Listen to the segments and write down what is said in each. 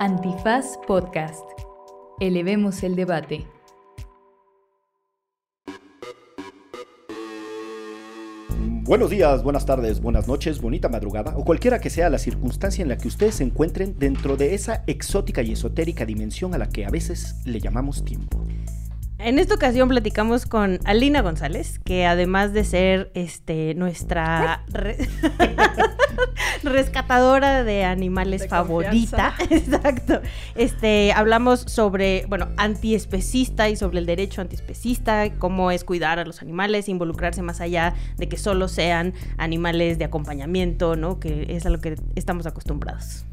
Antifaz Podcast. Elevemos el debate. Buenos días, buenas tardes, buenas noches, bonita madrugada o cualquiera que sea la circunstancia en la que ustedes se encuentren dentro de esa exótica y esotérica dimensión a la que a veces le llamamos tiempo. En esta ocasión platicamos con Alina González, que además de ser este nuestra re- rescatadora de animales De favorita, exacto. Este, hablamos sobre, bueno, antiespecista y sobre el derecho antiespecista, cómo es cuidar a los animales, involucrarse más allá de que solo sean animales de acompañamiento, ¿no? Que es a lo que estamos acostumbrados.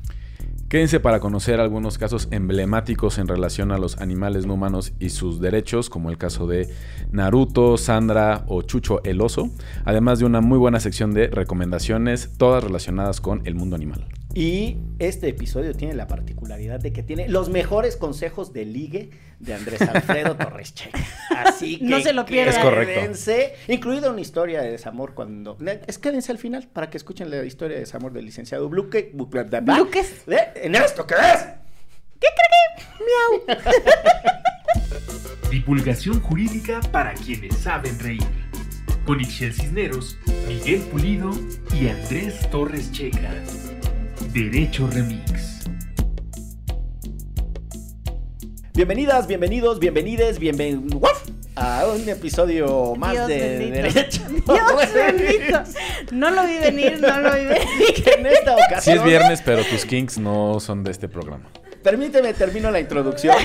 Quédense para conocer algunos casos emblemáticos en relación a los animales no humanos y sus derechos, como el caso de Naruto, Sandra o Chucho el oso, además de una muy buena sección de recomendaciones, todas relacionadas con el mundo animal. Y este episodio tiene la particularidad de que tiene los mejores consejos de ligue de Andrés Alfredo Torres Checa. Así que No se lo pierdan. Es correcto. quédense, incluida una historia de desamor cuando... Es quédense al final para que escuchen la historia de desamor del licenciado Bluque. Bluques. ¿En esto qué es? Divulgación jurídica para quienes saben reír. Con Ixel Cisneros, Miguel Pulido y Andrés Torres Checa. Derecho Remix. Bienvenidas, bienvenidos, bienvenides, bienvenidos a un episodio más Dios de bendito. Derecho. Dios bendito. No lo vi venir, no lo vi venir. En esta ocasión... Sí es viernes, pero tus kinks no son de este programa. Permíteme, termino la introducción.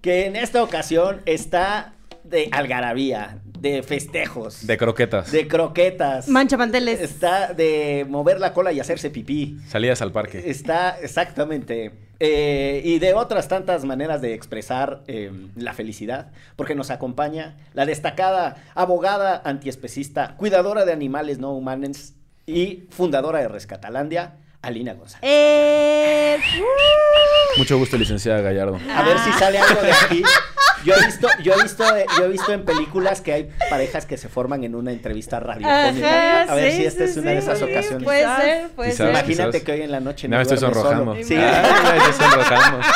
que en esta ocasión está de algarabía, de festejos, De croquetas. de croquetas. Mancha manteles. Está de mover la cola y hacerse pipí. Salidas al parque. Está exactamente. eh, y de otras tantas maneras de expresar eh, la felicidad, porque nos acompaña la destacada abogada antiespecista, cuidadora de animales no humanos y fundadora de Rescatalandia, Alina González. Eh, Mucho gusto, licenciada Gallardo. A ver si sale algo de aquí. Yo he visto, yo he visto, yo he visto en películas que hay parejas que se forman en una entrevista radiofónica. Ajá, a ver sí, si esta sí, es una sí, de esas ocasiones. Puede ser, puede Quizás. ser. Imagínate quizás. que hoy en la noche Ya me estoy solo. sonrojando. Sí. Ay, estoy sonrojando.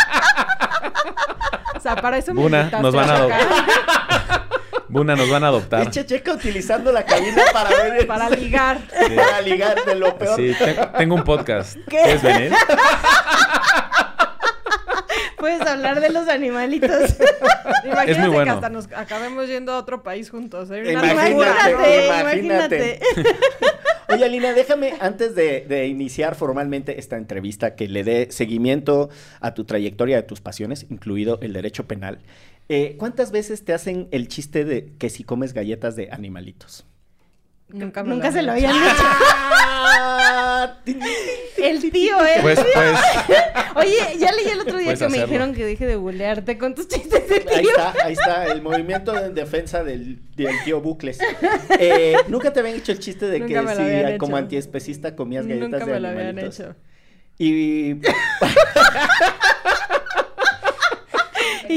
O sea, para eso me Buna, invitaste nos van a adoptar. Buna, nos van a adoptar. Es Checheca utilizando la cabina para ver Para ligar. para ligar de lo peor. Sí, te- tengo un podcast. ¿Quieres venir? Puedes hablar de los animalitos. Imagínate Es muy que bueno. hasta nos acabemos yendo a otro país juntos. ¿eh? Imagínate, imagínate. Oye, Alina, déjame, antes de, de iniciar formalmente esta entrevista, que le dé seguimiento a tu trayectoria de tus pasiones, incluido el derecho penal. eh, ¿Cuántas veces te hacen el chiste de que si comes galletas de animalitos? Nunca, me Nunca se lo hecho. habían dicho. El tío, ¿eh? Pues, pues, Oye, ya leí el otro día Puedes que me dijeron que deje de bulearte con tus chistes de tío. Ahí está, ahí está, el movimiento en defensa del, del tío Bucles. Eh, ¿Nunca te habían hecho el chiste de Nunca que si como antiespecista comías galletas Nunca de me lo habían animalitos? hecho. Y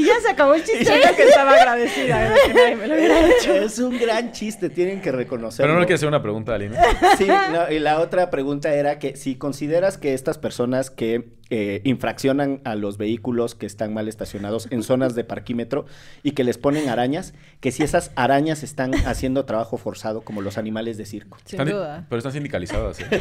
Y ya se acabó el chiste. Siento que estaba agradecida de que nadie me lo hubiera hecho. es un gran chiste, tienen que reconocerlo. pero no le quiero hacer una pregunta, Alina. Sí, no, y la otra pregunta era que si consideras que estas personas que eh, infraccionan a los vehículos que están mal estacionados en zonas de parquímetro y que les ponen arañas, que si esas arañas están haciendo trabajo forzado como los animales de circo. Sin Están- duda. Pero están sindicalizadas, ¿eh?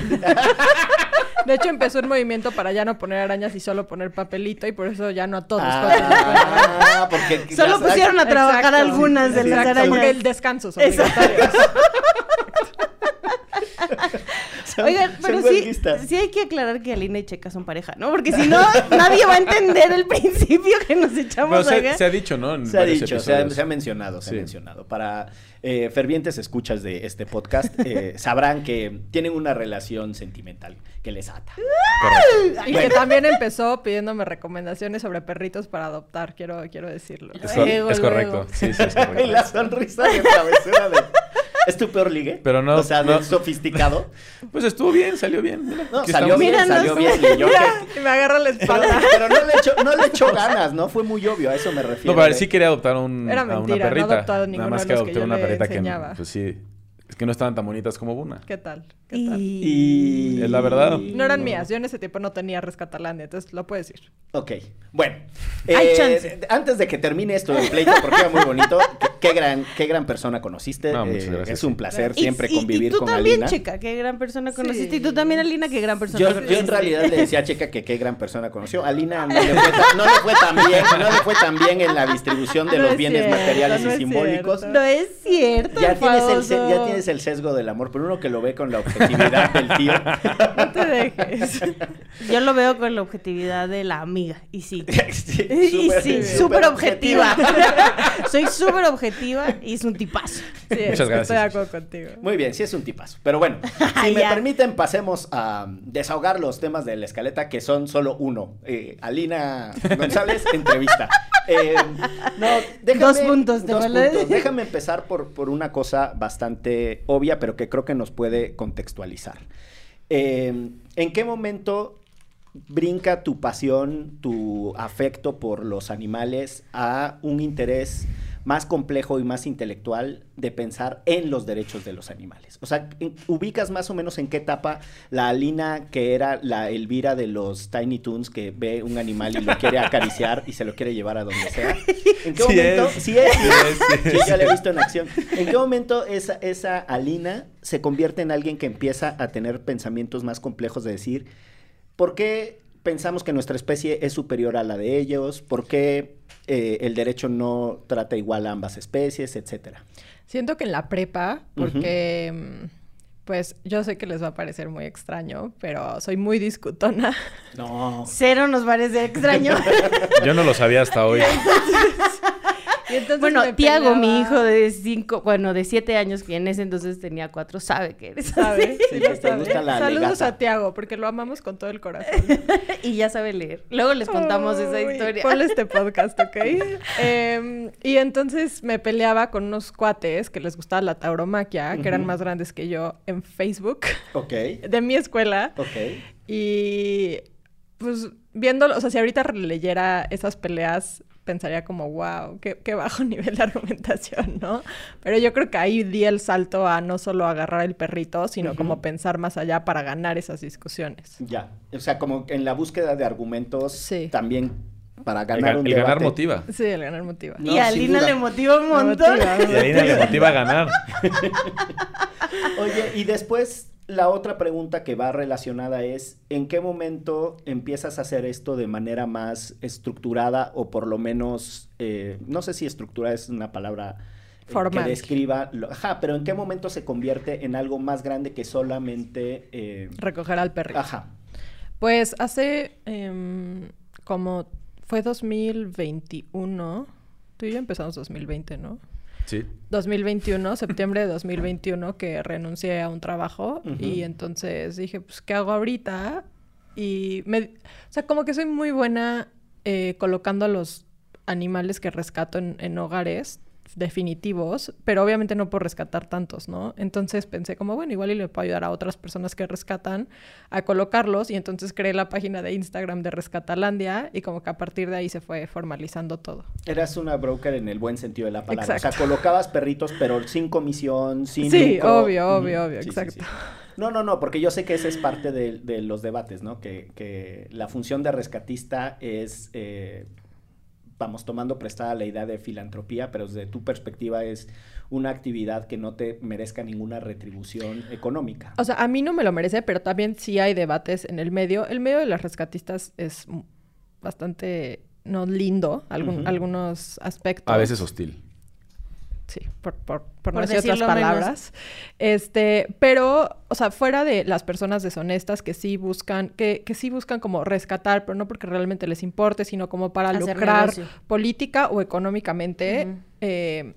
De hecho, empezó un movimiento para ya no poner arañas y solo poner papelito y por eso ya no a todos. arañas. Ah, porque Solo pusieron a trabajar Exacto. algunas de las Exacto, porque el arañas. descanso es Exacto. Oigan, pero sí, sí hay que aclarar que Alina y Checa son pareja, ¿no? Porque si no, nadie va a entender el principio que nos echamos se, acá. se ha dicho, ¿no? En Se ha varios dicho, se ha, se mencionado, se ha mencionado. Para eh, fervientes escuchas de este podcast, eh, sabrán que tienen una relación sentimental que les ata. Y que también empezó pidiéndome recomendaciones sobre perritos para adoptar, quiero, quiero decirlo. Es, Luego, es correcto. luego. Sí, sí, es Y correcto. la sonrisa de travesura de... ¿Es tu peor ligue? Pero no- O sea, no- sofisticado. Pues estuvo bien, salió bien. Mira, No, salió bien, Míranos. salió bien. y yo que- Y me agarra la Pero, espalda. pero no, le echó, no le echó ganas, ¿no? Fue muy obvio, a eso me refiero. No, pero sí quería adoptar un, Era a una mentira, no perrita. adoptado Nada más de que los que adopté yo una perrita enseñaba. que, pues sí, que no estaban tan bonitas como Buna. ¿Qué tal? ¿Qué tal? Y... Es la verdad. No eran mías. Yo en ese tiempo no tenía Rescatalandia, entonces lo puedo decir. Ok, bueno. Hay eh, chance. Antes de que termine esto del pleito, porque era muy bonito, qué, qué gran, qué gran persona conociste. No, muchas Eh, es un placer Y- siempre y- convivir y tú con también, Alina. Checa, qué gran persona conociste. Sí. Y tú también, Alina, qué gran persona Yo, conociste. yo en realidad le decía a Checa que qué gran persona conoció. Alina no le fue tan, no le fue tan bien, no le fue tan bien en la distribución de No los es bienes cierto, materiales no y simbólicos. No es cierto. Ya tienes, el, ya tienes el sesgo del amor, pero uno que lo ve con la objetividad del tío. No te dejes. Yo lo veo con la objetividad de la amiga. Y sí. Sí, y súper- sí, súper objetiva. Soy súper objetiva y es un tipazo. Sí, Muchas Estoy gracias. de acuerdo contigo. Muy bien, sí es un tipazo. Pero bueno, si me permiten, pasemos a desahogar los temas de la escaleta, que son solo uno. Eh, Alina González, entrevista. Eh, no, déjame, Dos puntos, ¿te dos puntos. Déjame empezar por, por una cosa bastante obvia, pero que creo que nos puede contextualizar. Eh, ¿En qué momento brinca tu pasión, tu afecto por los animales a un interés más complejo y más intelectual de pensar en los derechos de los animales. O sea, ubicas más o menos en qué etapa la Alina, que era la Elvira de los Tiny Toons, que ve un animal y lo quiere acariciar y se lo quiere llevar a donde sea. ¿En qué Sí momento? es. Sí es, sí es. Sí ya la he visto en acción. ¿En qué momento esa, esa Alina se convierte en alguien que empieza a tener pensamientos más complejos de decir, ¿por qué pensamos que nuestra especie es superior a la de ellos? ¿Por qué eh, el derecho no trata igual a ambas especies, etcétera? Siento que en la prepa, porque mm, pues yo sé que les va a parecer muy extraño, pero soy muy discutona. No. Cero nos parece extraño. Yo no lo sabía hasta hoy. Y entonces bueno, me Tiago, mi hijo de cinco, bueno, de siete años, que en ese entonces tenía cuatro, sabe que eres ¿sabe? así. Sí, te sabe. gusta la Saludos legata. a Tiago, porque lo amamos con todo el corazón. y ya sabe leer. Luego les contamos esa historia. Ponle este podcast, ¿ok? Em, y entonces me peleaba con unos cuates que les gustaba la tauromaquia, que eran más grandes que yo en Facebook, Ok, de mi escuela. ok. Y pues viéndolo, o sea, si ahorita releyera esas peleas, pensaría como, wow, qué, qué bajo nivel de argumentación, ¿no? Pero yo creo que ahí di el salto a no solo agarrar el perrito, sino como pensar más allá para ganar esas discusiones. Ya. O sea, como en la búsqueda de argumentos Sí. también para ganar un el ganar motiva. Sí, el ganar motiva. No, y a Lina duda. le motiva un montón. motiva, Y a Lina le motiva a ganar. Oye, y después la otra pregunta que va relacionada es, ¿en qué momento empiezas a hacer esto de manera más estructurada o por lo menos, eh, no sé si estructurada es una palabra eh, Formal. que describa, lo- ajá, pero ¿en qué momento se convierte en algo más grande que solamente... eh, Recoger al perrito. ajá, Pues hace em, como fue 2021. Tú y yo empezamos 2020, ¿no? Sí. 2021, septiembre de 2021, que renuncié a un trabajo y entonces dije, pues, ¿qué hago ahorita? Y me, o sea, como que soy muy buena eh, colocando a los animales que rescato en, en hogares definitivos, pero obviamente no puedo rescatar tantos, ¿no? Entonces pensé como, bueno, igual y le puedo ayudar a otras personas que rescatan a colocarlos y entonces creé la página de Instagram de Rescatalandia y como que a partir de ahí se fue formalizando todo. eras una broker en el buen sentido de la palabra. O sea, colocabas perritos, pero sin comisión, sin Sí, lucro. obvio, obvio, obvio, Sí, sí, exacto. sí. No, no, no, porque yo sé que esa es parte de, de los debates, ¿no? Que, que la función de rescatista es, eh, vamos, tomando prestada la idea de filantropía, pero desde tu perspectiva es una actividad que no te merezca ninguna retribución económica. O sea, a mí no me lo merece, pero también sí hay debates en el medio. El medio de las rescatistas es bastante no lindo, algún- algunos aspectos. A veces hostil. Sí, por, por, por no decir otras menos. palabras. Este, pero, o sea, fuera de las personas deshonestas que sí buscan, que, que sí buscan como rescatar, pero no porque realmente les importe, sino como para Hacer lucrar negocio. política o económicamente, eh,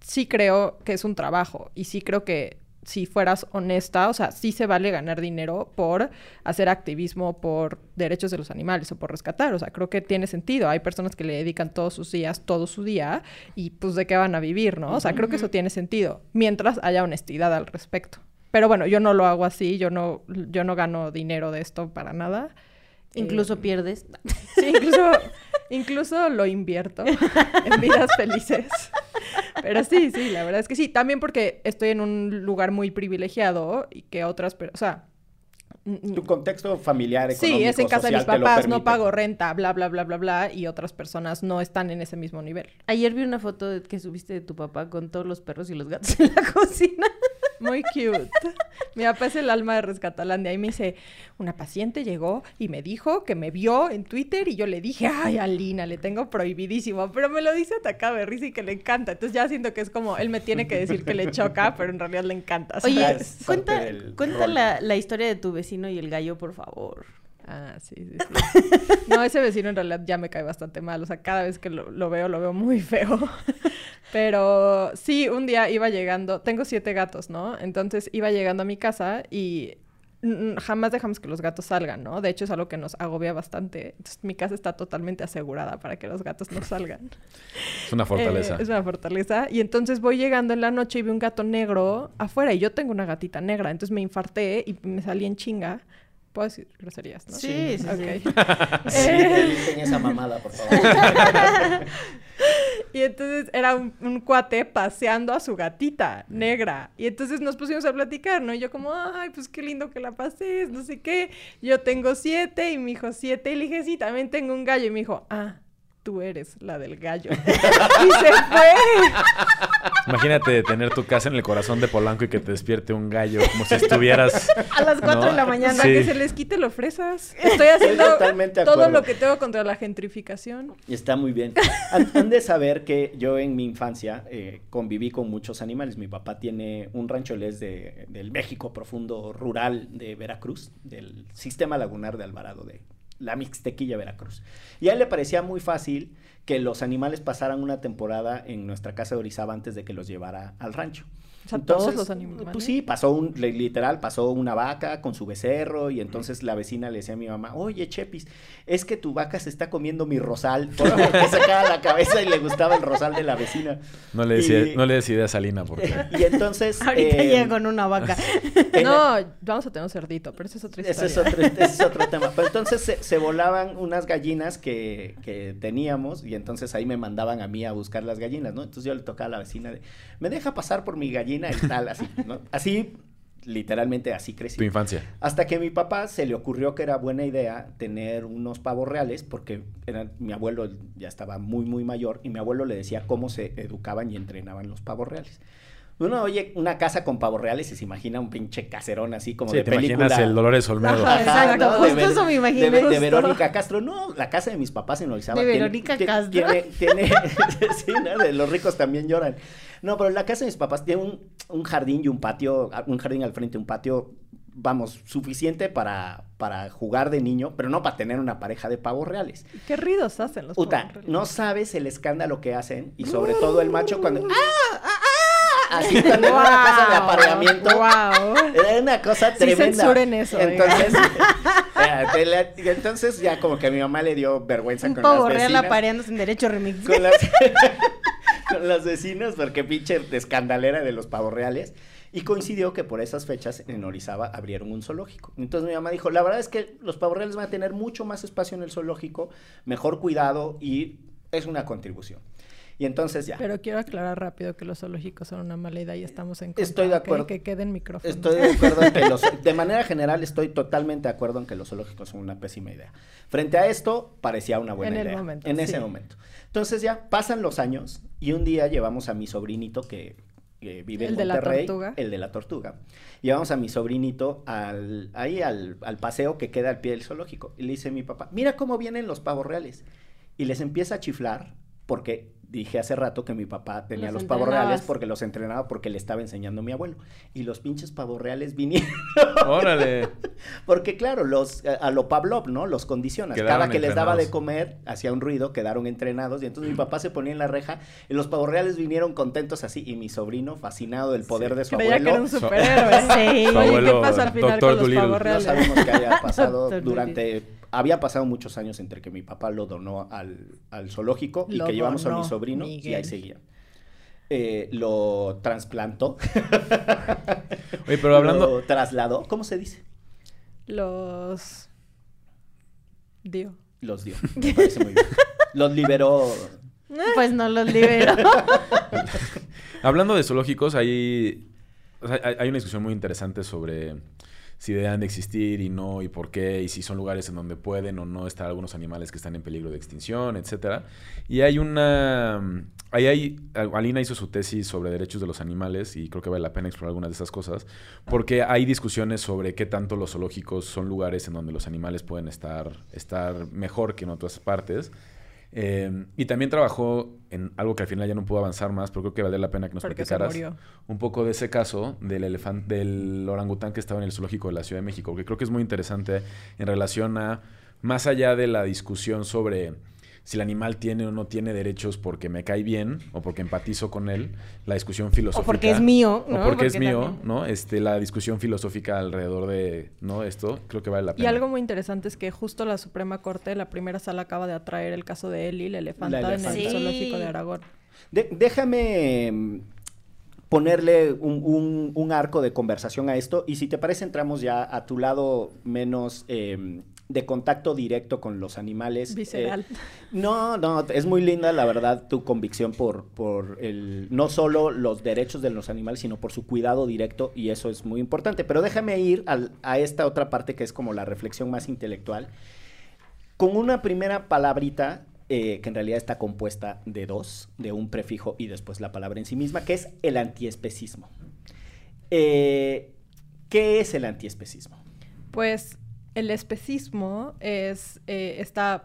sí creo que es un trabajo y sí creo que si fueras honesta, o sea, sí se vale ganar dinero por hacer activismo por derechos de los animales o por rescatar, o sea, creo que tiene sentido. Hay personas que le dedican todos sus días, todo su día, y pues de qué van a vivir, ¿no? O sea, creo que eso tiene sentido, mientras haya honestidad al respecto. Pero bueno, yo no lo hago así, yo no, yo no gano dinero de esto para nada. Incluso Eh, pierdes. Sí, incluso, incluso lo invierto en vidas felices. Pero sí, sí, la verdad es que sí. También porque estoy en un lugar muy privilegiado y que otras, pero, o sea, Tu contexto familiar, Sí, económico, es en casa de mis papás, no pago renta, bla, bla, bla, bla, bla, y otras personas no están en ese mismo nivel. Ayer vi una foto de- que subiste de tu papá con todos los perros y los gatos en la cocina. Muy cute. Mi papá es el alma de Rescatalandia. Y me dice, una paciente llegó y me dijo que me vio en Twitter y yo le dije, ay, Alina, le tengo prohibidísimo. Pero me lo dice atacado de risa y que le encanta. Entonces ya siento que es como, él me tiene que decir que le choca, pero en realidad le encanta. Oye, Ah, cuenta, cuenta la, la historia de tu vecino y el gallo, por favor. Ah, sí, sí, sí. No, ese vecino en realidad ya me cae bastante mal. O sea, cada vez que lo, lo veo, lo veo muy feo. Pero sí, un día iba llegando, tengo siete gatos, ¿no? Entonces iba llegando a mi casa y jamás dejamos que los gatos salgan, ¿no? De hecho es algo que nos agobia bastante. Entonces mi casa está totalmente asegurada para que los gatos no salgan. Es una fortaleza. Eh, es una fortaleza. Y entonces voy llegando en la noche y vi un gato negro afuera y yo tengo una gatita negra. Entonces me infarté y me salí en chinga. Puedo decir groserías, ¿no? Sí, sí, sí. Ok. Sí, Eh, esa mamada, por favor. y entonces era un, un cuate paseando a su gatita negra. Y entonces nos pusimos a platicar, ¿no? Y yo como, ay, pues qué lindo que la pases, no sé qué. Yo tengo siete y mi hijo siete. Y le dije, sí, también tengo un gallo. Y me dijo, ah, tú eres la del gallo. y se fue. Imagínate tener tu casa en el corazón de Polanco y que te despierte un gallo como si estuvieras... A las 4 ¿no? de la mañana. Sí. que se les quite lo fresas. Estoy haciendo totalmente de todo lo que tengo contra la gentrificación. Y está muy bien. Han, han de saber que yo en mi infancia eh, conviví con muchos animales. Mi papá tiene un rancho, él es de, del México profundo rural de Veracruz, del sistema lagunar de Alvarado, de la Mixtequilla, Veracruz. Y a él le parecía muy fácil que los animales pasaran una temporada en nuestra casa de Orizaba antes de que los llevara al rancho. O sea, todos los animales. Pues sí, pasó un, li- literal, pasó una vaca con su becerro y entonces la vecina le decía a mi mamá, oye, Chepis, es que tu vaca se está comiendo mi rosal, porque sacaba la cabeza y le gustaba el rosal de la vecina. No le Y- no le ideas a Lina porque... Y entonces... Ahorita eh, llega con una vaca. No, vamos a tener un cerdito, pero esa es otra Ese historia. es, otro, ese es otro tema. Pero entonces se, se volaban unas gallinas que, que teníamos y entonces ahí me mandaban a mí a buscar las gallinas, ¿no? Entonces yo le tocaba a la vecina de, me deja pasar por mi gallina y tal, así, ¿no? Así, literalmente así crecí. Tu infancia. Hasta que a mi papá se le ocurrió que era buena idea tener unos pavos reales, porque era- mi abuelo ya estaba muy, muy mayor, y mi abuelo le decía cómo se educaban y entrenaban los pavos reales. Uno oye una casa con pavos reales y se imagina un pinche caserón así como Sí, de te película. imaginas el Dolores Olmedo. Ajá. Exacto, ¿no? justo Ver- eso me imaginé, De, de. Verónica Castro. No, la casa de mis papás en Orizaba. De Verónica ti- Castro. Tiene, tiene, sí, ¿no? De los ricos también lloran. No, pero la casa de mis papás tiene un, un jardín y un patio, un jardín al frente, un patio, vamos, suficiente para, para jugar de niño, pero no para tener una pareja de pavos reales. ¿Qué ruidos hacen los Uta, pavos reales? no sabes el escándalo que hacen y sobre todo el macho cuando... ¡Ah! ¡Ah! ¡Ah! Así cuando en una casa de apareamiento. Wow. Era una cosa Sí tremenda. censuren eso, Entonces, la- entonces ya como que a mi mamá le dio vergüenza Un con pavo las real vecinas. apareándose en derecho remix. Con las, con las vecinas, porque pinche escandalera de los pavos reales. Y coincidió que por esas fechas en Orizaba abrieron un zoológico. Entonces mi mamá dijo, la verdad es que los pavos reales van a tener mucho más espacio en el zoológico, mejor cuidado y es una contribución. Y entonces ya. Pero quiero aclarar rápido que los zoológicos son una mala idea y estamos en contra. Estoy de acuerdo. Que quede en micrófono. Estoy de acuerdo en que los, de manera general estoy totalmente de acuerdo en que los zoológicos son una pésima idea. Frente a esto, parecía una buena En el idea. momento, en ese momento. Entonces ya pasan los años y un día llevamos a mi sobrinito que, que vive ¿El en de la Monterrey, tortuga? el de la tortuga. Llevamos a mi sobrinito al, ahí al, al paseo que queda al pie del zoológico. Y le dice mi papá, mira cómo vienen los pavos reales. Y les empieza a chiflar porque dije hace rato que mi papá tenía Los los, pavos reales porque los entrenaba porque le estaba enseñando a mi abuelo. Y los pinches pavos reales vinieron. Órale. Porque claro, los a, a lo Pavlov, ¿no? Los condicionas. Quedaron Cada que les daba de comer, hacía un ruido, quedaron entrenados. Y entonces mi papá se ponía en la reja y los pavos reales vinieron contentos así. Y mi sobrino, fascinado del poder de su Creía que era abuelo, un superhéroe. Sí. Su Oye, ¿qué abuelo, pasa al final Dr. con los pavos no reales? sabemos qué haya pasado Doctor durante... Había pasado muchos años entre que mi papá lo donó al, al zoológico y que llevamos a mi sobrino y ahí seguía. Eh, lo trasplantó. Oye, pero hablando... Lo trasladó. ¿Cómo se dice? Los... Dio. Los dio. Me parece muy bien. Los liberó. Pues no los liberó. Hablando de zoológicos, hay, hay hay una discusión muy interesante sobre si deben de existir y no, y por qué, y si son lugares en donde pueden o no estar algunos animales que están en peligro de extinción, etcétera. Y hay una... Ahí hay... Alina hizo su tesis sobre derechos de los animales y creo que vale la pena explorar algunas de esas cosas, porque hay discusiones sobre qué tanto los zoológicos son lugares en donde los animales pueden estar, estar mejor que en otras partes. Eh, y también trabajó en algo que al final ya no pudo avanzar más, pero creo que vale la pena que nos Porque platicaras un poco de ese caso del elefante, del orangután que estaba en el zoológico de la Ciudad de México, que creo que es muy interesante en relación a, más allá de la discusión sobre si el animal tiene o no tiene derechos porque me cae bien o porque empatizo con él, la discusión filosófica. porque es mío, O ¿no? porque, es mío, también- ¿no? Este, la discusión filosófica alrededor de, ¿no? Esto, creo que vale la Y pena. algo muy interesante es que justo la Suprema Corte, la primera sala, acaba de atraer el caso de Eli, la elefanta, La en el elefanta. zoológico Sí. de Aragón. De- déjame mm, ponerle un, un- un arco de conversación a esto y si te parece entramos ya a tu lado menos eh, de contacto directo con los animales. Visceral. Eh, no, no, es muy linda la verdad tu convicción por, por el, no solo los derechos de los animales, sino por su cuidado directo y eso es muy importante. Pero déjame ir al- a esta otra parte que es como la reflexión más intelectual con una primera palabrita eh, que en realidad está compuesta de dos, de un prefijo y después la palabra en sí misma, que es el antiespecismo. Eh, ¿Qué es el antiespecismo? Pues el especismo es eh, esta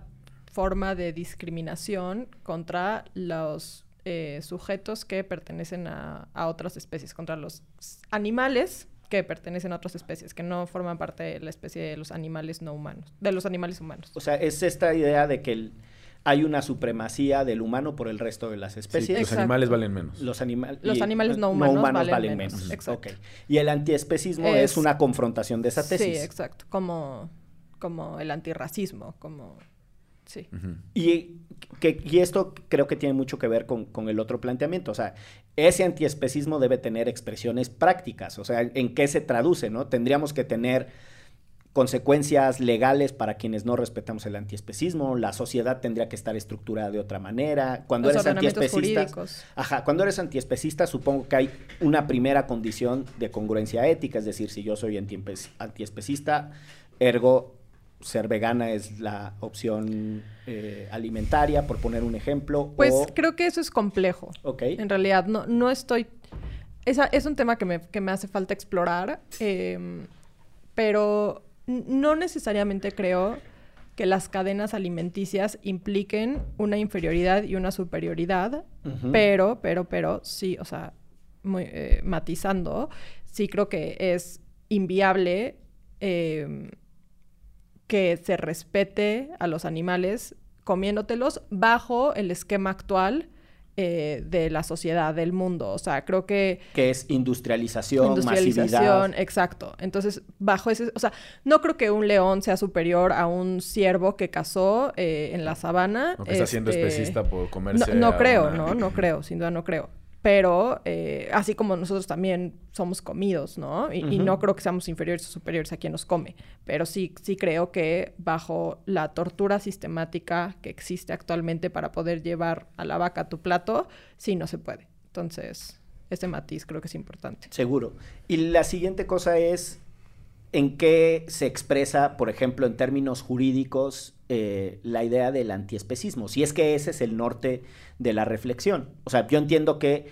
forma de discriminación contra los eh, sujetos que pertenecen a, a otras especies, contra los animales que pertenecen a otras especies, que no forman parte de la especie de los animales no humanos, de los animales humanos. O sea, es esta idea de que el- hay una supremacía del humano por el resto de las Sí, especies. los Exacto. animales valen menos. Los, animal- Los animales no humanos valen menos, exacto. Ok. Y el antiespecismo es, Es- una confrontación de esa tesis. Sí, exacto, como, como el antirracismo, como... Sí. Y, que, y esto creo que tiene mucho que ver con, con el otro planteamiento. O sea, ese antiespecismo debe tener expresiones prácticas. O sea, ¿en qué se traduce? ¿no? Tendríamos que tener consecuencias legales para quienes no respetamos el antiespecismo. La sociedad tendría que estar estructurada de otra manera. Cuando Los eres antiespecista. Ajá, cuando eres antiespecista, supongo que hay una primera condición de congruencia ética, es decir, si yo soy antiespe- antiespecista, ergo ser vegana es la opción eh, alimentaria, por poner un ejemplo. Pues o- creo que eso es complejo. Ok. En realidad, no, no estoy... Esa, es un tema que me, que me hace falta explorar, em, pero no necesariamente creo que las cadenas alimenticias impliquen una inferioridad y una superioridad, pero, pero, pero, sí, o sea, muy, eh, matizando, sí creo que es inviable em, que se respete a los animales comiéndotelos bajo el esquema actual eh, de la sociedad, del mundo. O sea, creo que que es industrialización, industrialización, masividad. exacto. Entonces, bajo ese, o sea, no creo que un león sea superior a un ciervo que cazó eh, en la sabana. O que está siendo este, especista por No, comerse. no a creo, una- ¿no? No creo, sin duda no creo. Pero eh, así como nosotros también somos comidos, ¿no? Y, y no creo que seamos inferiores o superiores a quien nos come. Pero sí, sí creo que bajo la tortura sistemática que existe actualmente para poder llevar a la vaca a tu plato, sí no se puede. Entonces, ese matiz creo que es importante. Seguro. Y la siguiente cosa es en qué se expresa, por ejemplo, en términos jurídicos, eh, la idea del antiespecismo. Si es que ese es el norte de la reflexión. O sea, yo entiendo que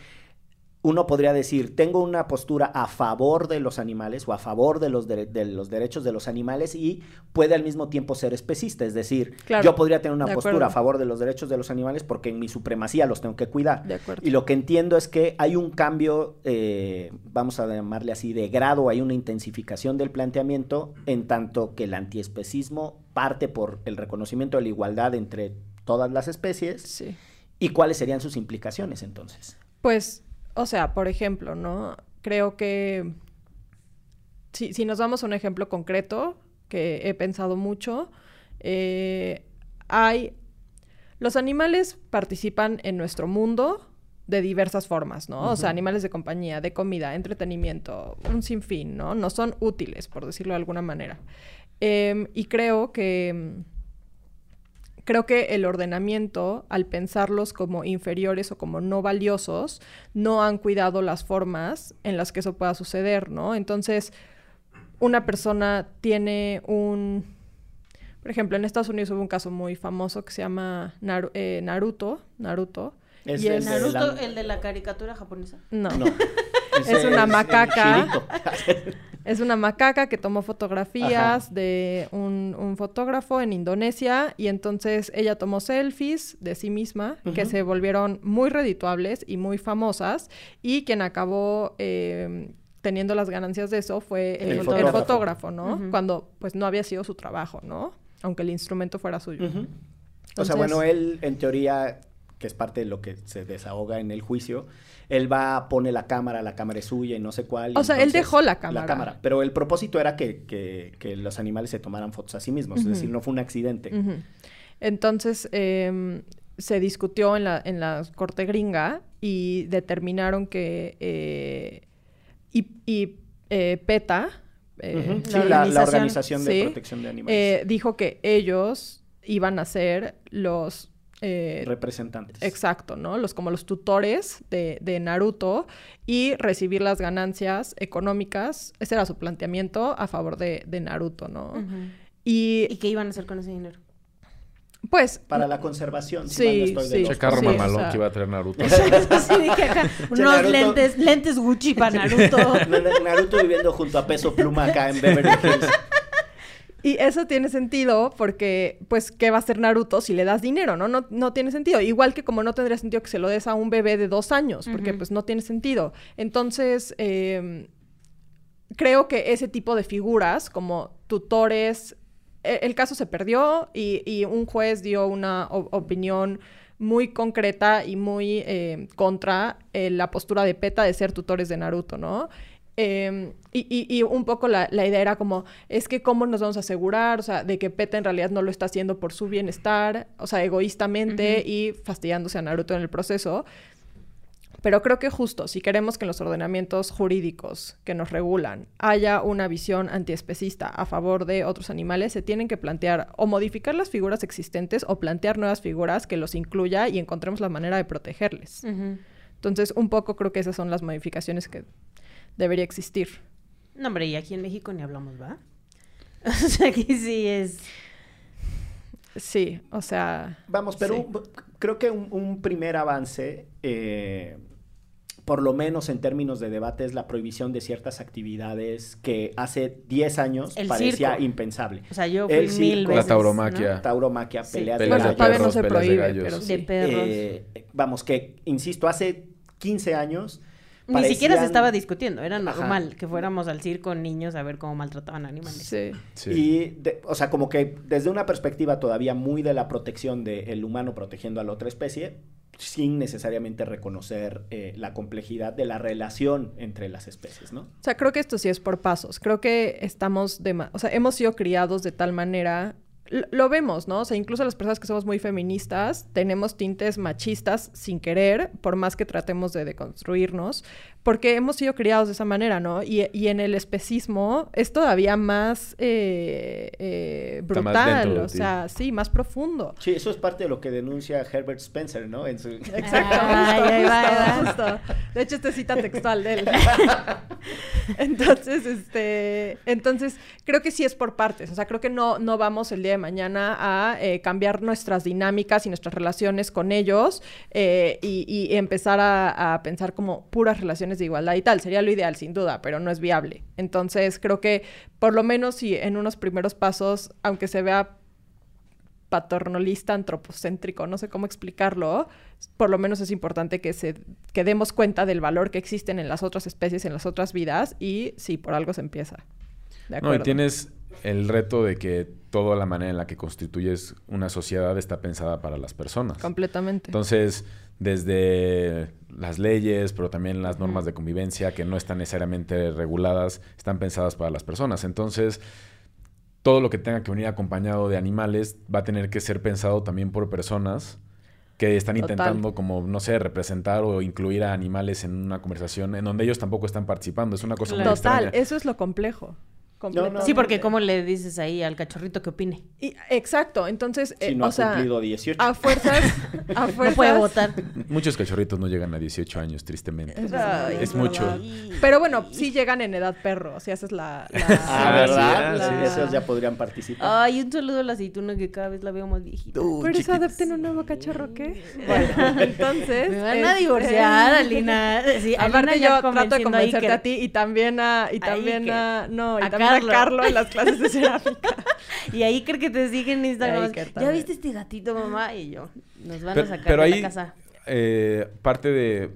uno podría decir, tengo una postura a favor de los animales o a favor de los, de los derechos de los animales y puede al mismo tiempo ser especista. Es decir, Claro, yo podría tener una postura acuerdo. a favor de los derechos de los animales porque en mi supremacía los tengo que cuidar. De. Y lo que entiendo es que hay un cambio, eh, vamos a llamarle así, de grado, hay una intensificación del planteamiento, en tanto que el antiespecismo parte por el reconocimiento de la igualdad entre todas las especies. Sí. ¿Y cuáles serían sus implicaciones entonces? Pues, o sea, por ejemplo, ¿no? Creo que si, si nos vamos a un ejemplo concreto que he pensado mucho, eh, hay... Los animales participan en nuestro mundo de diversas formas, ¿no? O sea, animales de compañía, de comida, entretenimiento, un sinfín, ¿no? No son útiles, por decirlo de alguna manera. Em, y creo que creo que el ordenamiento, al pensarlos como inferiores o como no valiosos, no han cuidado las formas en las que eso pueda suceder, ¿no? Entonces, una persona tiene un... Por ejemplo, en Estados Unidos hubo un caso muy famoso que se llama Naru- eh, Naruto, Naruto. Es y el de Naruto, la- el de la caricatura japonesa. No. No. Es una macaca. Es una macaca que tomó fotografías de un, un fotógrafo en Indonesia y entonces ella tomó selfies de sí misma que se volvieron muy redituables y muy famosas y quien acabó eh, teniendo las ganancias de eso fue El el, el fotógrafo. ¿no? Cuando pues no había sido su trabajo, ¿no? Aunque el instrumento fuera suyo. Ujú. O Entonces- sea, bueno, él en teoría, que es parte de lo que se desahoga en el juicio, él va, pone la cámara, la cámara es suya y no sé cuál. O sea, él dejó la cámara. pero el propósito era que, que- que los animales se tomaran fotos a sí mismos, es decir, no fue un accidente. Entonces, em, se discutió en la, en la corte gringa y determinaron que eh, y, y, eh, PETA eh. Sí, la la, la organización, organización de sí, protección de animales. eh, dijo que ellos iban a ser los eh, representantes. Exacto, ¿no? Los como los tutores de, de Naruto y recibir las ganancias económicas. Ese era su planteamiento a favor de, de Naruto, ¿no? Y ¿Y qué iban a hacer con ese dinero? pues Para la conservación, si Sí, mal no estoy de sí. Che carro Sí, mamalón o sea- que iba a traer Naruto. Sí, dije acá, Che, unos Naruto. lentes, lentes Gucci para Naruto. Na- na- Naruto viviendo junto a Peso Pluma acá en Beverly Hills. Y eso tiene sentido porque, pues, ¿qué va a hacer Naruto si le das dinero, no? No, no tiene sentido. Igual que como no tendría sentido que se lo des a un bebé de dos años, porque, pues, no tiene sentido. Entonces, eh, creo que ese tipo de figuras, como tutores, e- el caso se perdió y, y un juez dio una opinión muy concreta y muy eh, contra eh, la postura de PETA de ser tutores de Naruto, ¿no? Eh, y, y- y un poco la, la idea era como, es que cómo nos vamos a asegurar, o sea, de que PETA en realidad no lo está haciendo por su bienestar, o sea, egoístamente y fastidiándose a Naruto en el proceso. Pero creo que justo, si queremos que en los ordenamientos jurídicos que nos regulan haya una visión antiespecista a favor de otros animales, se tienen que plantear o modificar las figuras existentes o plantear nuevas figuras que los incluya y encontremos la manera de protegerles. Entonces, un poco creo que esas son las modificaciones que debería existir. No, hombre, y aquí en México ni hablamos, ¿va? O sea, aquí sí es... Sí, o sea... Vamos, pero Sí. un- creo que un, un primer avance, eh, por lo menos en términos de debate, es la prohibición de ciertas actividades que hace 10 años El parecía circo. impensable. O sea, yo fui El mil circo. veces. La tauromaquia. Tauromaquia, Sí. peleas Peleas de de todavía no perros, se peleas de prohíbe, gallos. pero ¿no? sí. De perros. Eh, vamos, que, insisto, hace 15 años... Ni siquiera se estaba discutiendo. Era Ajá. normal que fuéramos al circo niños a ver cómo maltrataban animales. Sí. Sí. Y, de- o sea, como que desde una perspectiva todavía muy de la protección del humano protegiendo a la otra especie, sin necesariamente reconocer eh, la complejidad de la relación entre las especies, ¿no? O sea, creo que esto sí es por pasos. Creo que estamos de... ma- O sea, hemos sido criados de tal manera... Lo vemos, ¿no? O sea, incluso las personas que somos muy feministas tenemos tintes machistas sin querer, por más que tratemos de deconstruirnos, porque hemos sido criados de esa manera, ¿no? Y, y en el especismo es todavía más eh, eh, más brutal, dentro o ti. sea, sí, más profundo. Sí, eso es parte de lo que denuncia Herbert Spencer, ¿no? En su... Exacto, justo, ahí va, justo, ahí va. justo. De hecho, esta es cita textual de él. entonces, este, entonces, creo que sí es por partes. O sea, creo que no, no vamos el día de mañana a eh, cambiar nuestras dinámicas y nuestras relaciones con ellos eh, y, y empezar a, a pensar como puras relaciones de igualdad y tal. Sería lo ideal, sin duda, pero no es viable. Entonces, creo que por lo menos si en unos primeros pasos, aunque se vea paternalista, antropocéntrico, no sé cómo explicarlo, por lo menos es importante que se que demos cuenta del valor que existen en las otras especies, en las otras vidas, y sí, por algo se empieza. De No, acuerdo. y tienes el reto de que toda la manera en la que constituyes una sociedad está pensada para las personas. Completamente. Entonces, desde las leyes, pero también las normas de convivencia que no están necesariamente reguladas, están pensadas para las personas. Entonces, todo lo que tenga que venir acompañado de animales va a tener que ser pensado también por personas que están Total. intentando como, no sé, representar o incluir a animales en una conversación en donde ellos tampoco están participando. Es una cosa muy Total, extraña. eso es lo complejo. Completamente. Sí, porque ¿cómo le dices ahí al cachorrito que opine? Y- exacto, entonces, Si eh, no o ha sea, cumplido 18. a fuerzas, a No puede votar. Muchos cachorritos no llegan a 18 años, tristemente. Ay, es mucho. Pero bueno, sí llegan en edad perro, si esa es la... la- Ah, ¿verdad? sí, Sí, esos ya podrían participar. Ay, un saludo a la aceituna que cada vez la veo más viejita. Por eso adopten un nuevo cachorro, ¿qué? Bueno, entonces... Me van a este, divorciar, Alina. Sí, Alina Aparte yo trato de convencerte que- a ti y también a... Y también a... No, y también Carlo. a Carlo en las clases de cerámica. Y ahí creo que te siguen en Instagram. Iker ¿Ya viste este gatito, mamá? Y yo, nos van Pero, a sacar pero de ahí, la casa. eh, parte de...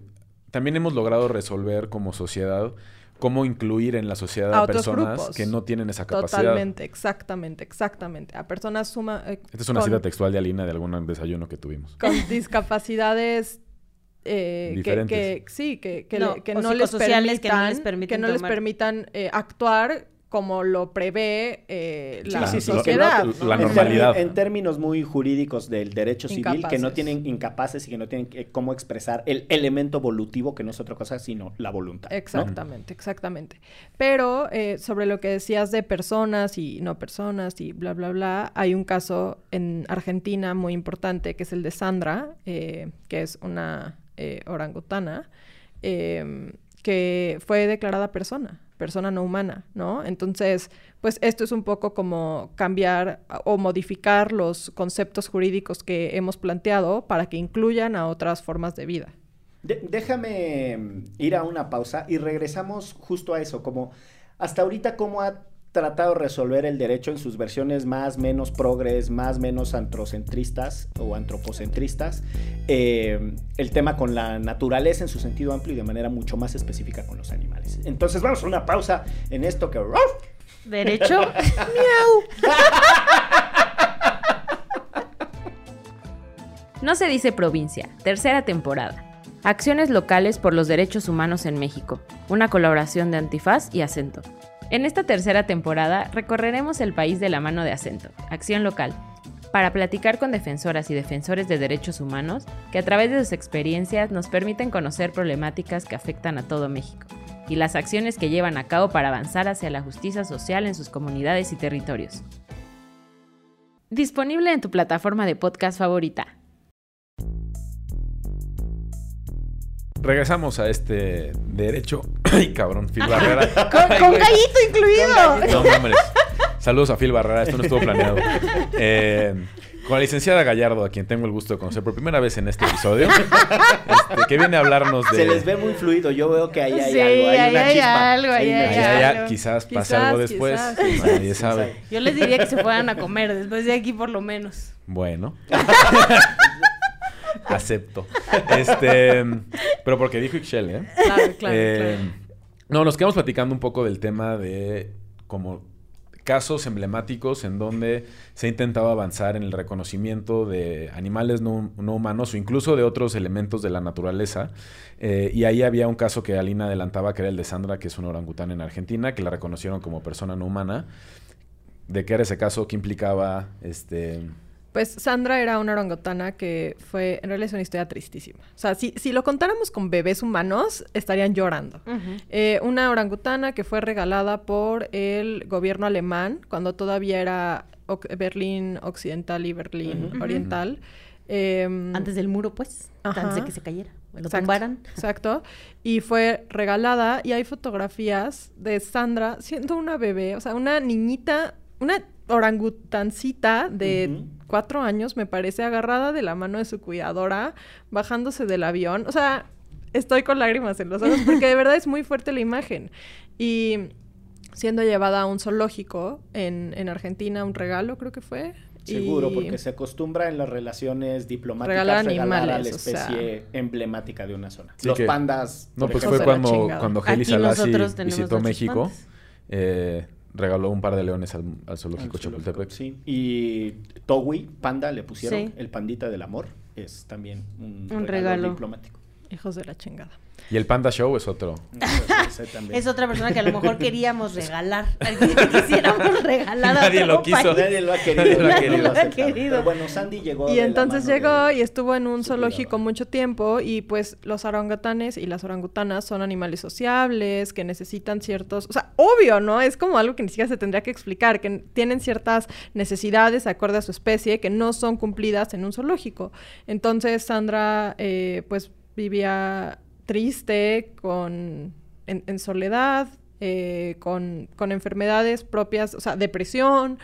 También hemos logrado resolver como sociedad cómo incluir en la sociedad A personas grupos. que no tienen esa capacidad. Totalmente, exactamente, exactamente. A personas suma... eh, Esta es una con- cita textual de Alina de algún desayuno que tuvimos. con discapacidades eh, que- Diferentes. que, sí que, que, No, le- que o no les permitan que no les permiten que no les tomar. permitan, eh, actuar como lo prevé eh, la Sí, sí, sí, que sociedad. la en normalidad. termi- En, términos muy jurídicos del derecho civil, que no tienen incapaces y que no tienen eh, cómo expresar el elemento volutivo, que no es otra cosa sino la voluntad. ¿no? Exactamente, exactamente. Pero eh, sobre lo que decías de personas y no personas y bla, bla, bla, hay un caso en Argentina muy importante que es el de Sandra, eh, que es una eh, orangutana, eh, que fue declarada persona, persona no humana, ¿no? Entonces, pues esto es un poco como cambiar o modificar los conceptos jurídicos que hemos planteado para que incluyan a otras formas de vida. Déjame mm, ir a una pausa y regresamos justo a eso, como hasta ahorita cómo ha tratado de resolver el derecho en sus versiones más, menos progres, más, menos antrocentristas o antropocentristas, eh, el tema con la naturaleza en su sentido amplio y de manera mucho más específica con los animales. Entonces vamos a una pausa en esto que... Derecho. No se dice provincia, tercera temporada. Acciones locales por los derechos humanos en México, una colaboración de Antifaz y Acento. En esta tercera temporada recorreremos el país de la mano de Acento, Acción Local, para platicar con defensoras y defensores de derechos humanos que a través de sus experiencias nos permiten conocer problemáticas que afectan a todo México y las acciones que llevan a cabo para avanzar hacia la justicia social en sus comunidades y territorios. Disponible en tu plataforma de podcast favorita. Regresamos a este derecho. Ay, cabrón, Phil Barrera. Con, Ay, con gallito incluido. No, hombre. Saludos a Phil Barrera, esto no estuvo planeado. Eh, con la licenciada Gallardo, a quien tengo el gusto de conocer por primera vez en este episodio, este, que viene a hablarnos de... Se les ve muy fluido, yo veo que ahí hay Sí, algo, hay ahí una hay chispa. algo, hay allá, algo. quizás pase Quizás, algo después, quizás. nadie sabe. Yo les diría que se fueran a comer después de aquí por lo menos. Bueno. Acepto. Este, pero porque dijo Ixchel, ¿eh? Claro, claro, Eh, claro. No, nos quedamos platicando un poco del tema de como casos emblemáticos en donde se ha intentado avanzar en el reconocimiento de animales no, no humanos o incluso de otros elementos de la naturaleza. Eh, y ahí había un caso que Alina adelantaba, que era el de Sandra, que es una orangután en Argentina, que la reconocieron como persona no humana. ¿De qué era ese caso? ¿Qué implicaba? Este... Pues Sandra era una orangutana que fue, en realidad es una historia tristísima. O sea, si, si lo contáramos con bebés humanos, estarían llorando. Eh, una orangutana que fue regalada por el gobierno alemán cuando todavía era Berlín Occidental y Berlín. Oriental. Em, Antes del muro, pues. Ajá. Antes de que se cayera. Lo Exacto, tumbaran. Exacto. Y fue regalada y hay fotografías de Sandra siendo una bebé, o sea, una niñita, una orangutancita de cuatro años, me parece, agarrada de la mano de su cuidadora, bajándose del avión. O sea, estoy con lágrimas en los ojos porque de verdad es muy fuerte la imagen. Y siendo llevada a un zoológico en, en Argentina, un regalo creo que fue. Seguro, y- porque se acostumbra en las relaciones diplomáticas Regalar regalar, a la animales, o sea. especie emblemática de una zona. Sí los que- pandas. No, pues ejemplo. fue cuando, cuando Heli visitó México. eh, regaló un par de leones al, al zoológico Chapultepec. Sí. Y Towi, panda, le pusieron Sí. el pandita del amor. Es también un, Un regalo, regalo. diplomático. Hijos de la chingada. Y el Panda Show es otro. Es otra persona que a lo mejor queríamos regalar. Que quisiéramos regalar a Nadie otro lo quiso. país. Nadie lo ha querido. Nadie lo ha querido. lo ha aceptado. Nadie lo ha querido. Pero bueno, Sandy llegó. Y entonces llegó de- y estuvo en un zoológico mucho tiempo y pues los orangutanes y las orangutanas son animales sociables que necesitan ciertos, o sea, obvio, ¿no? Es como algo que ni siquiera se tendría que explicar, que tienen ciertas necesidades acorde a su especie que no son cumplidas en un zoológico. Entonces Sandra eh, pues vivía triste, con, en, soledad, eh, con, con enfermedades propias, o sea, depresión,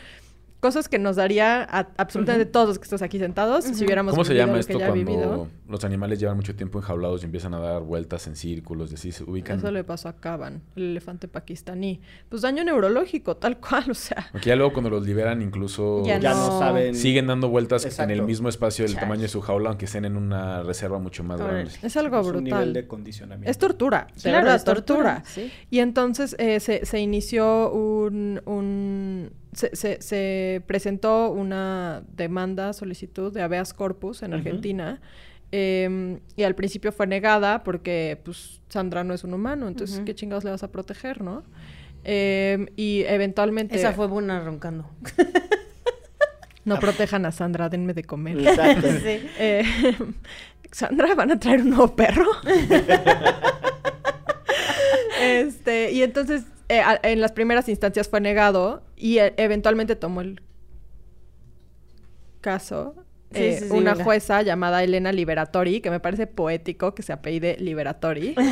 cosas que nos daría a absolutamente todos los que estamos aquí sentados si hubiéramos ¿Cómo se llama esto cuando vivido. los animales llevan mucho tiempo enjaulados y empiezan a dar vueltas en círculos y así se ubican? Eso le pasó a Kaban, el elefante pakistaní. Pues daño neurológico, tal cual, o sea. Porque ya luego cuando los liberan incluso Ya Ya no No. saben. siguen dando vueltas en el mismo espacio del tamaño de su jaula, aunque estén en una reserva mucho más grande. Es algo Es un nivel brutal. de condicionamiento. Es tortura, Claro, es tortura, tortura. sí. Y entonces eh, se, se inició un... un- se, se- se presentó una demanda, solicitud de habeas corpus en. Argentina. eh, y al principio fue negada porque, pues, Sandra no es un humano. Entonces. ¿qué chingados le vas a proteger, no? Eh, y eventualmente... Esa fue buena roncando. No protejan a Sandra, denme de comer. Exacto. Sí. Eh, Sandra, ¿van a traer un nuevo perro? este, y entonces, eh, a- en las primeras instancias fue negado y eh, eventualmente tomó el caso. Sí, eh, sí, sí, una jueza llamada Elena Liberatori, que me parece poético que se apellide Liberatori.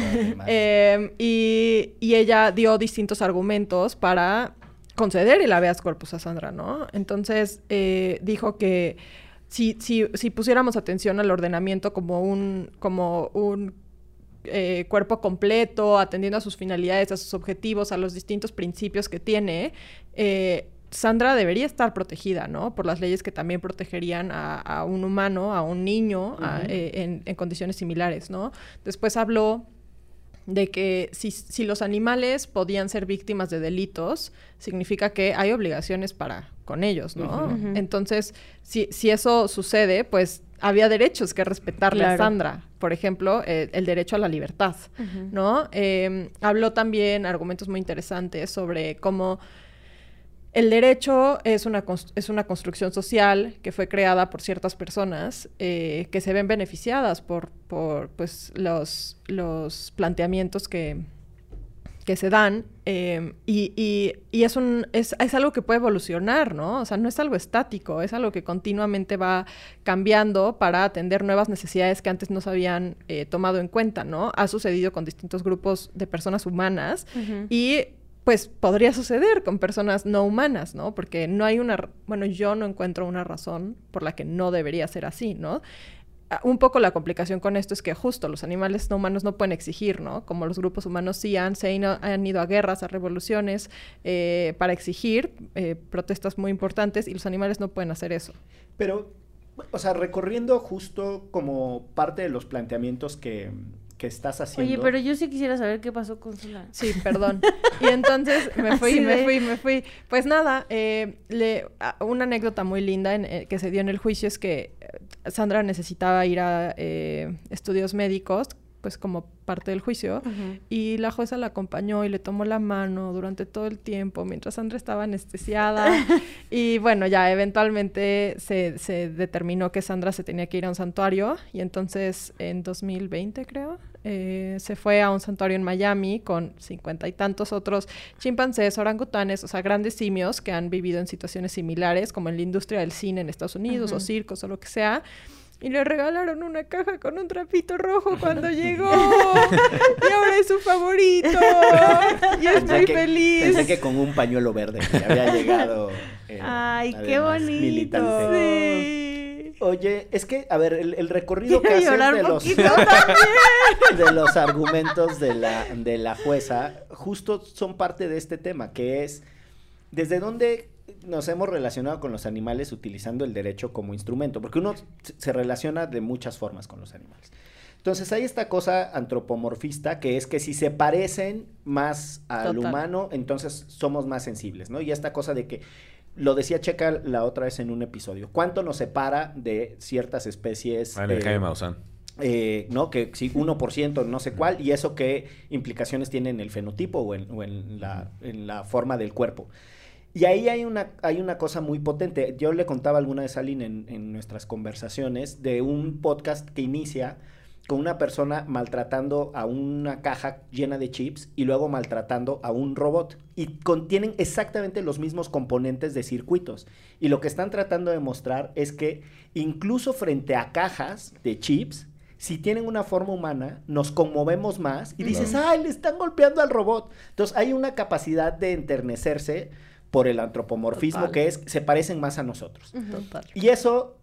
Eh, y, y ella dio distintos argumentos para conceder el habeas corpus a Sandra, ¿no? Entonces eh, dijo que si, si, si pusiéramos atención al ordenamiento como un, como un eh, cuerpo completo, atendiendo a sus finalidades, a sus objetivos, a los distintos principios que tiene, eh, Sandra debería estar protegida, ¿no? Por las leyes que también protegerían a, a un humano, a un niño, a- eh, en, en condiciones similares, ¿no? Después habló de que si, si los animales podían ser víctimas de delitos, significa que hay obligaciones para con ellos, ¿no? Entonces, si, si eso sucede, pues había derechos que respetarle a. Sandra. Por ejemplo, eh, el derecho a la libertad. ¿no? Eh, habló también argumentos muy interesantes sobre cómo el derecho es una, es una construcción social que fue creada por ciertas personas eh, que se ven beneficiadas por, por pues, los, los planteamientos que, que se dan eh, y, y- y es, un, es, es algo que puede evolucionar, ¿no? O sea, no es algo estático, es algo que continuamente va cambiando para atender nuevas necesidades que antes no se habían eh, tomado en cuenta, ¿no? Ha sucedido con distintos grupos de personas humanas y pues podría suceder con personas no humanas, ¿no? Porque no hay una, bueno, yo no encuentro una razón por la que no debería ser así, ¿no? Un poco la complicación con esto es que justo los animales no humanos no pueden exigir, ¿no? Como los grupos humanos sí han, se han ido- han ido a guerras, a revoluciones eh, para exigir eh, protestas muy importantes y los animales no pueden hacer eso. Pero, o sea, recorriendo justo como parte de los planteamientos que, que estás haciendo. Oye, pero yo sí quisiera saber qué pasó con Sola. Sí, perdón. Y entonces me fui, Así me de- fui, me fui. Pues nada, eh, le, una anécdota muy linda en- eh, que se dio en el juicio es que eh, Sandra necesitaba ir a eh, estudios médicos, pues como parte del juicio, y la jueza la acompañó y le tomó la mano durante todo el tiempo mientras Sandra estaba anestesiada. y bueno, ya eventualmente se, se determinó que Sandra se tenía que ir a un santuario y entonces en 2020 creo, eh, se fue a un santuario en Miami con cincuenta y tantos otros chimpancés, orangutanes, o sea, grandes simios que han vivido en situaciones similares como en la industria del cine en Estados Unidos o circos o lo que sea. Y le regalaron una caja con un trapito rojo cuando llegó. y ahora es su favorito. Y es Pensé muy que- feliz. Pensé que con un pañuelo verde que había llegado. eh, Ay, qué bonito. militante. Sí. Oye, es que, a ver, el, el recorrido que haces de los, de los argumentos de la, de la jueza, justo son parte de este tema, que es desde dónde nos hemos relacionado con los animales utilizando el derecho como instrumento, porque uno se- se relaciona de muchas formas con los animales. Entonces hay esta cosa antropomorfista que es que si se parecen más al Total. humano, entonces somos más sensibles, ¿no? Y esta cosa de que lo decía Checa la otra vez en un episodio. ¿Cuánto nos separa de ciertas especies? Ah, en el eh, Jaime Maussan. eh, ¿no? Que sí, 1%, no sé cuál, y eso qué implicaciones tiene en el fenotipo o en, o en la, en la forma del cuerpo. Y ahí hay una, hay una cosa muy potente. Yo le contaba alguna vez a Aline en, en nuestras conversaciones de un podcast que inicia con una persona maltratando a una caja llena de chips y luego maltratando a un robot. Y contienen exactamente los mismos componentes de circuitos. Y lo que están tratando de mostrar es que incluso frente a cajas de chips, si tienen una forma humana, nos conmovemos más y dices, ay, le están golpeando al robot. Entonces hay una capacidad de enternecerse por el antropomorfismo Total. que es, se parecen más a nosotros. Total. Y eso,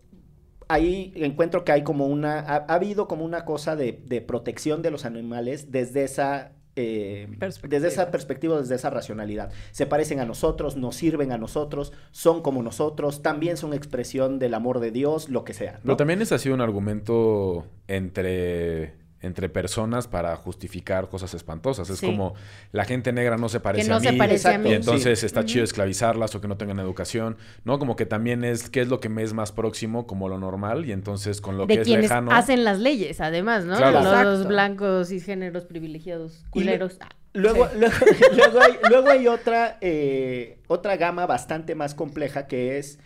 ahí encuentro que hay como una, ha, ha habido como una cosa de, de protección de los animales desde esa... eh, Perspectiva. desde esa perspectiva, desde esa racionalidad. Se parecen a nosotros, nos sirven a nosotros, son como nosotros, también son expresión del amor de Dios, lo que sea. ¿no? Pero también ese ha sido un argumento entre, entre personas para justificar cosas espantosas. Es Sí. como la gente negra no se parece no a mí. se parece a mí. Y entonces Sí. está chido esclavizarlas o que no tengan educación, ¿no? Como que también es qué es lo que me es más próximo como lo normal y entonces con lo de que es quienes lejano. hacen las leyes, además, ¿no? Claro. Los blancos y géneros privilegiados, le- culeros. Ah, Luego, sí. luego, luego hay, luego hay otra, eh, otra gama bastante más compleja que es,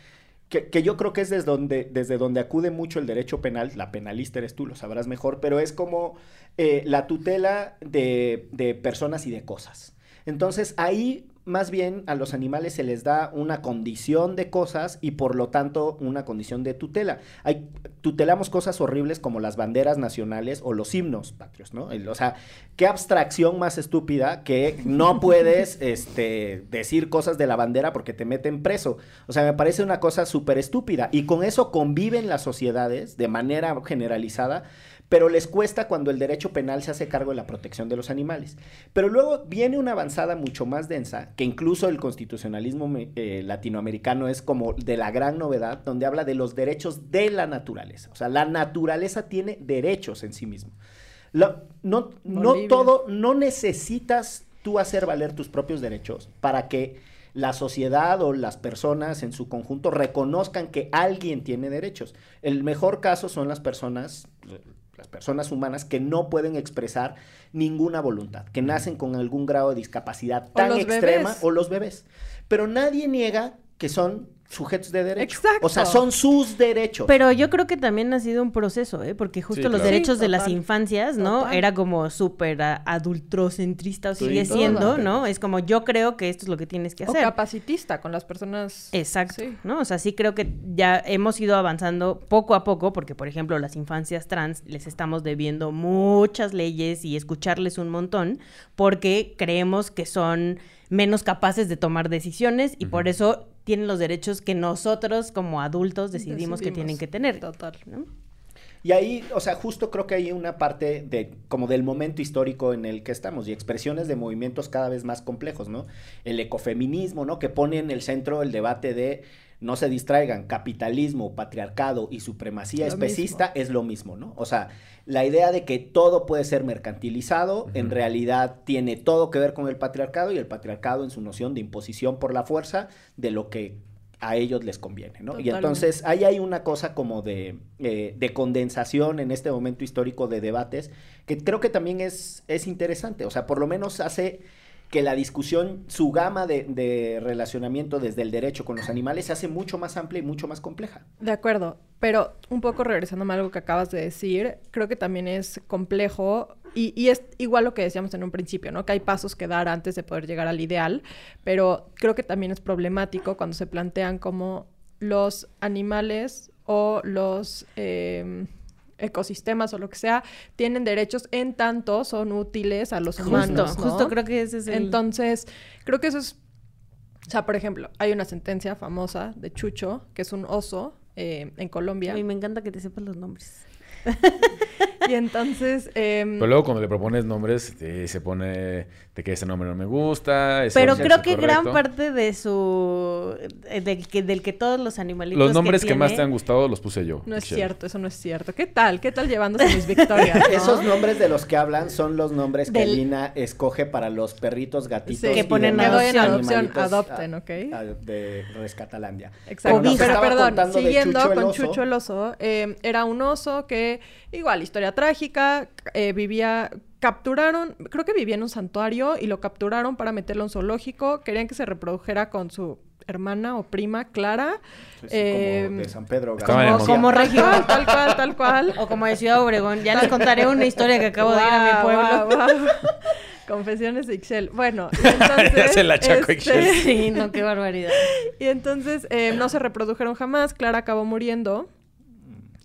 que, yo creo que es desde donde, desde donde acude mucho el derecho penal, la penalista eres tú, lo sabrás mejor, pero es como eh, la tutela de, de personas y de cosas. Entonces ahí más bien a los animales se les da una condición de cosas y por lo tanto una condición de tutela. Hay, tutelamos cosas horribles como las banderas nacionales o los himnos patrios, ¿no? El- o sea, qué abstracción más estúpida que no puedes este, decir cosas de la bandera porque te meten preso. O sea, me parece una cosa súper estúpida y con eso conviven las sociedades de manera generalizada pero les cuesta cuando el derecho penal se hace cargo de la protección de los animales. Pero luego viene una avanzada mucho más densa, que incluso el constitucionalismo eh, latinoamericano es como de la gran novedad, donde habla de los derechos de la naturaleza. O sea, la naturaleza tiene derechos en sí mismo. No, todo, no necesitas tú hacer valer tus propios derechos para que la sociedad o las personas en su conjunto reconozcan que alguien tiene derechos. El mejor caso son las personas, las personas humanas que no pueden expresar ninguna voluntad, que nacen con algún grado de discapacidad tan extrema bebés. o los bebés. Pero nadie niega que son sujetos de derecho. Exacto. O sea, son sus derechos. Pero yo creo que también ha sido un proceso, ¿eh? Porque justo Sí, los claro. derechos Sí, de las infancias, ¿no? Total. Era como súper adultrocentrista, o Sí, sigue siendo, ¿no? Es como yo creo que esto es lo que tienes que O hacer. capacitista con las personas. Exacto, Sí. ¿no? O sea, sí creo que ya hemos ido avanzando poco a poco, porque por ejemplo las infancias trans les estamos debiendo muchas leyes y escucharles un montón, porque creemos que son menos capaces de tomar decisiones y por eso tienen los derechos que nosotros como adultos decidimos, que tienen que tener. Total. ¿no? Y ahí, o sea, justo creo que hay una parte de como del momento histórico en el que estamos y expresiones de movimientos cada vez más complejos, ¿no? El ecofeminismo, ¿no? Que pone en el centro el debate de no se distraigan, capitalismo, patriarcado y supremacía Lo especista es lo mismo, ¿no? O sea, la idea de que todo puede ser mercantilizado, en realidad tiene todo que ver con el patriarcado y el patriarcado en su noción de imposición por la fuerza de lo que a ellos les conviene, ¿no? Y entonces ahí hay una cosa como de, eh, de condensación en este momento histórico de debates que creo que también es, es interesante, o sea, por lo menos hace que la discusión, su gama de, relacionamiento desde el derecho con los animales se hace mucho más amplia y mucho más compleja. De acuerdo, pero un poco regresándome a algo que acabas de decir, creo que también es complejo y, y es igual lo que decíamos en un principio, ¿no? Que hay pasos que dar antes de poder llegar al ideal, pero creo que también es problemático cuando se plantean como los animales o los eh, ecosistemas o lo que sea tienen derechos en tanto son útiles a los Justo, humanos. ¿no? justo creo que ese es el... Entonces, creo que eso es. O sea, por ejemplo, hay una sentencia famosa de Chucho, que es un oso eh, en Colombia. Ay, me encanta que te sepas los nombres. Y entonces. em, Pero luego cuando le propones nombres, eh, se pone de que ese nombre no me gusta. ese Pero creo es que gran parte de su... eh, Del que, del que todos los animalitos Los nombres que, tiene- más te han gustado los puse yo. no es cierto, eso no es cierto. ¿Qué tal? ¿Qué tal llevándose mis victorias? no? Esos nombres de los que hablan son los nombres que Lina escoge para los perritos, gatitos Sí. Que y ponen en adopción. adopción, adopten, ah, ¿ok? ah, de Rescatalandia. Exacto. Pero estaba perdón, siguiendo Chucho con. Chucho el oso, eh, era un oso que igual, historia trágica, eh, vivía, capturaron, creo que vivía en un santuario y lo capturaron para meterlo en un zoológico, querían que se reprodujera con su hermana o prima Clara. Sí, sí, Eh, como de San Pedro. Como, como Tal regio. cual, tal cual, tal cual. O como de Ciudad Obregón. Ya les contaré una historia que acabo de ir a mi pueblo. Confesiones de Ixchel. Bueno, y entonces... Ya se la achacó este, Ixchel. Sí, no, qué barbaridad. Y entonces eh, no se reprodujeron jamás. Clara acabó muriendo.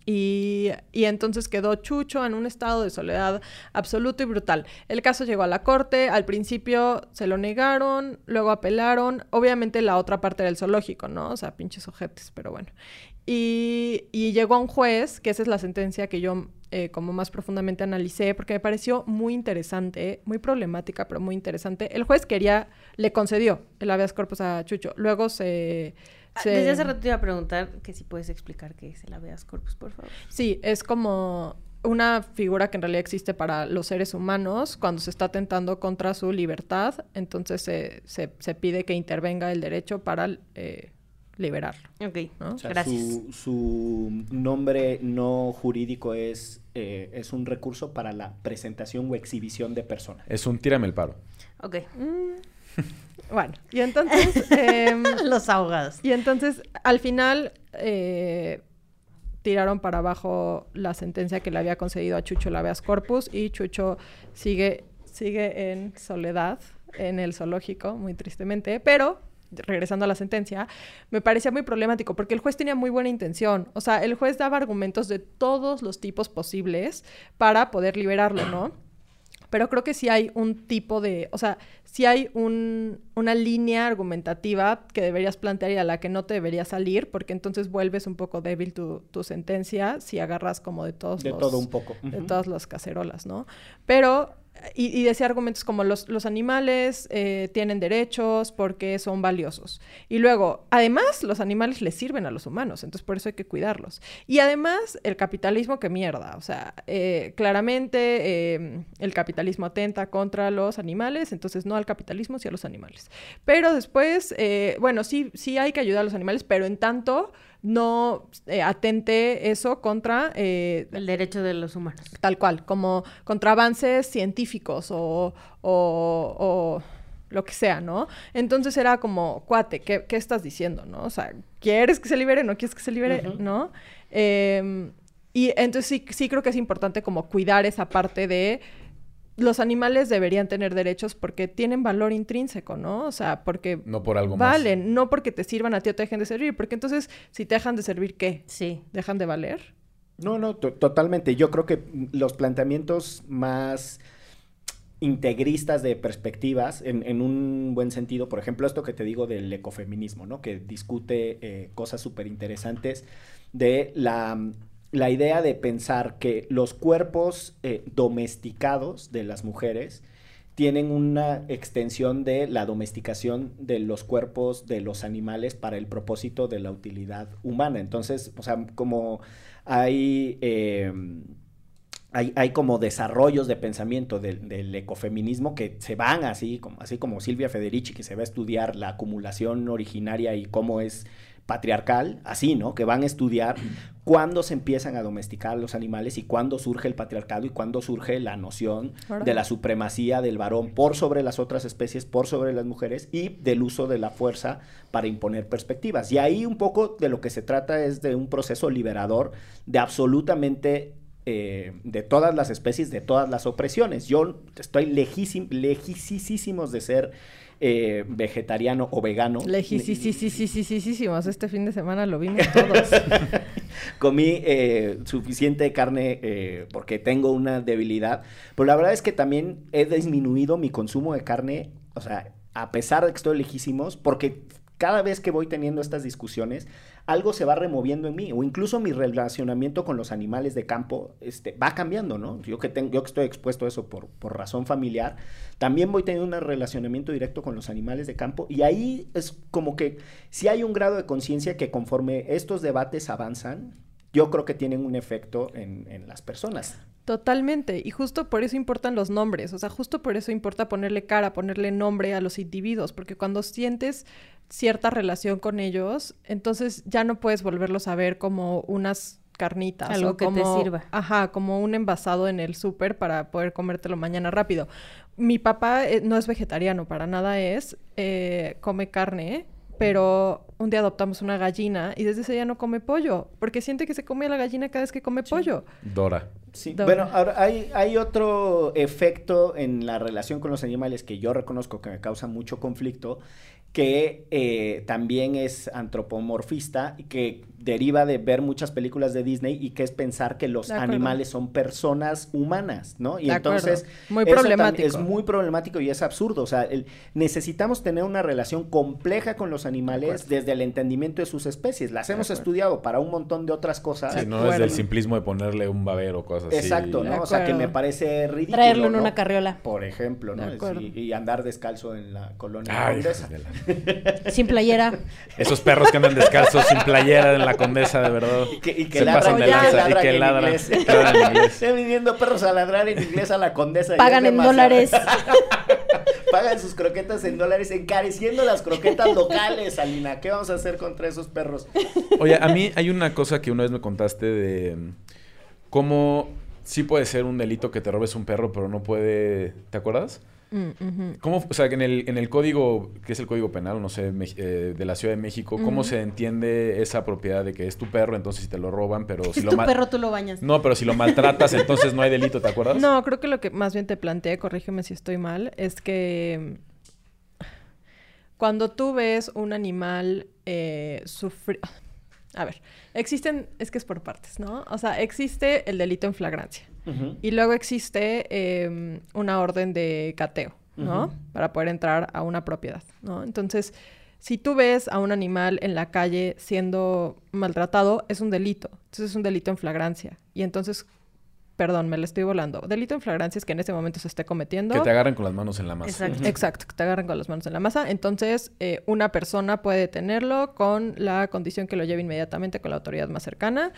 Y, entonces quedó Chucho en un estado de soledad absoluto y brutal. El caso llegó a la corte, al principio se lo negaron, luego apelaron, obviamente la otra parte del zoológico, ¿no? O sea, pinches ojetes, pero bueno. Y, y llegó a un juez, que esa es la sentencia que yo eh, como más profundamente analicé, porque me pareció muy interesante, muy problemática, pero muy interesante. El juez quería, le concedió el habeas corpus a Chucho. Luego se... Ah, Desde hace rato te iba a preguntar que si puedes explicar qué es el habeas corpus, por favor. Sí, es como una figura que en realidad existe para los seres humanos cuando se está atentando contra su libertad, entonces se, se- se pide que intervenga el derecho para eh, liberarlo. Ok, ¿no? O sea, gracias. Su, su nombre no jurídico es, eh, es un recurso para la presentación o exhibición de personas. Es un tírame el paro. Ok. Bueno, y entonces... em, Los ahogados. Y entonces, al final, eh, tiraron para abajo la sentencia que le había concedido a Chucho habeas corpus y Chucho sigue, sigue en soledad en el zoológico, muy tristemente, pero regresando a la sentencia, me parecía muy problemático porque el juez tenía muy buena intención. O sea, el juez daba argumentos de todos los tipos posibles para poder liberarlo, ¿no? Pero creo que sí hay un tipo de, o sea, sí hay un, una línea argumentativa que deberías plantear y a la que no te debería salir, porque entonces vuelves un poco débil tu, tu sentencia si agarras como de todos De los... todo un poco. De todas las cacerolas, ¿no? Pero, y, decía argumentos como los, los animales eh, tienen derechos porque son valiosos. Y luego, además, los animales les sirven a los humanos, entonces por eso hay que cuidarlos. Y además, el capitalismo, que mierda. O sea, eh, claramente eh, el capitalismo atenta contra los animales, entonces no al capitalismo, sí a los animales. Pero después, eh, bueno, sí, sí hay que ayudar a los animales, pero en tanto no eh, atente eso contra eh, El derecho de los humanos. tal cual, como contra avances científicos o, o- o lo que sea, ¿no? Entonces era como, cuate, ¿qué, qué estás diciendo, no? O sea, ¿quieres que se libere? ¿No quieres que se libere? ¿No? Em, y entonces sí, sí creo que es importante como cuidar esa parte de los animales deberían tener derechos porque tienen valor intrínseco, ¿no? O sea, porque No por algo más. valen, no porque te sirvan a ti o te dejen de servir, porque entonces si te dejan de servir, ¿qué? Sí. ¿Dejan de valer? No, no, to- totalmente. Yo creo que los planteamientos más integristas de perspectivas, en, en un buen sentido, por ejemplo, esto que te digo del ecofeminismo, ¿no? Que discute eh, cosas súper interesantes de la, la idea de pensar que los cuerpos eh, domesticados de las mujeres tienen una extensión de la domesticación de los cuerpos de los animales para el propósito de la utilidad humana. Entonces, o sea, como hay, eh, hay, hay como desarrollos de pensamiento del, del ecofeminismo que se van así como, así como Silvia Federici, que se va a estudiar la acumulación originaria y cómo es patriarcal, así, ¿no? Que van a estudiar cuándo se empiezan a domesticar los animales y cuándo surge el patriarcado y cuándo surge la noción de la supremacía del varón por sobre las otras especies, por sobre las mujeres y del uso de la fuerza para imponer perspectivas. Y ahí un poco de lo que se trata es de un proceso liberador de absolutamente eh, de todas las especies, de todas las opresiones. Yo estoy lejísim, lejísimos de ser eh, vegetariano o vegano. Lejísimos. Este fin de semana lo vimos todos. Comí eh, suficiente carne eh, porque tengo una debilidad, pero la verdad es que también he disminuido mi consumo de carne, o sea, a pesar de que estoy lejísimos, porque cada vez que voy teniendo estas discusiones, algo se va removiendo en mí, o incluso mi relacionamiento con los animales de campo este, va cambiando, ¿no? Yo que, tengo, yo que estoy expuesto a eso por, por razón familiar, también voy teniendo un relacionamiento directo con los animales de campo, y ahí es como que si hay un grado de conciencia que conforme estos debates avanzan, yo creo que tienen un efecto en, en las personas. Totalmente. Y justo por eso importan los nombres. O sea, justo por eso importa ponerle cara, ponerle nombre a los individuos. Porque cuando sientes cierta relación con ellos, entonces ya no puedes volverlos a ver como unas carnitas. Algo o que te como- sirva. Ajá, como un envasado en el súper para poder comértelo mañana rápido. Mi papá eh, no es vegetariano, para nada es, eh, come carne, pero un día adoptamos una gallina y desde ese día no come pollo, porque siente que se come a la gallina cada vez que come pollo. Dora. Sí, bueno, ahora hay, hay otro efecto en la relación con los animales que yo reconozco que me causa mucho conflicto, que eh, también es antropomorfista y que deriva de ver muchas películas de Disney y que es pensar que los animales son personas humanas, ¿no? Y De acuerdo. entonces Muy problemático. es muy problemático y es absurdo, o sea, el- necesitamos tener una relación compleja con los animales desde el entendimiento de sus especies. Las hemos estudiado para un montón de otras cosas. Sí, no es acuerdo. del simplismo de ponerle un babero o cosas así. Exacto, ¿no? O sea, que me parece ridículo. Traerlo en ¿no? una carriola. Por ejemplo, ¿no? Y andar descalzo en la colonia Ay, Condesa. la- Sin playera. Esos perros que andan descalzos sin playera en la condesa, de verdad. Y que, y que Se ladran, de y lanza, y que en ladran. Estoy viniendo perros a ladrar en inglés a la condesa. y Pagan en dólares. Pagan sus croquetas en dólares, encareciendo las croquetas locales, Alina. ¿Qué vamos a hacer contra esos perros? Oye, a mí hay una cosa que una vez me contaste de mm, cómo sí puede ser un delito que te robes un perro, pero no puede. ¿Te acuerdas? Mm. ¿Cómo, o sea, en el, en el código, que es el código penal, no sé, me- eh, de la Ciudad de México, ¿cómo se entiende esa propiedad de que es tu perro, entonces si te lo roban, pero si Es lo tu perro, tú lo bañas. No, pero si lo maltratas, entonces no hay delito, ¿te acuerdas? No, creo que lo que más bien te planteé, corrígeme si estoy mal, es que cuando tú ves un animal eh, sufrir... A ver, existen, es que es por partes, ¿no? O sea, existe el delito en flagrancia y luego existe eh, una orden de cateo, ¿no? Para poder entrar a una propiedad, ¿no? Entonces, si tú ves a un animal en la calle siendo maltratado, es un delito. Entonces es un delito en flagrancia. Y entonces, perdón, me lo estoy volando. Delito en flagrancia es que en ese momento se esté cometiendo. Que te agarren con las manos en la masa. Exacto. Exacto, que te agarren con las manos en la masa. Entonces, eh, una persona puede detenerlo con la condición que lo lleve inmediatamente con la autoridad más cercana.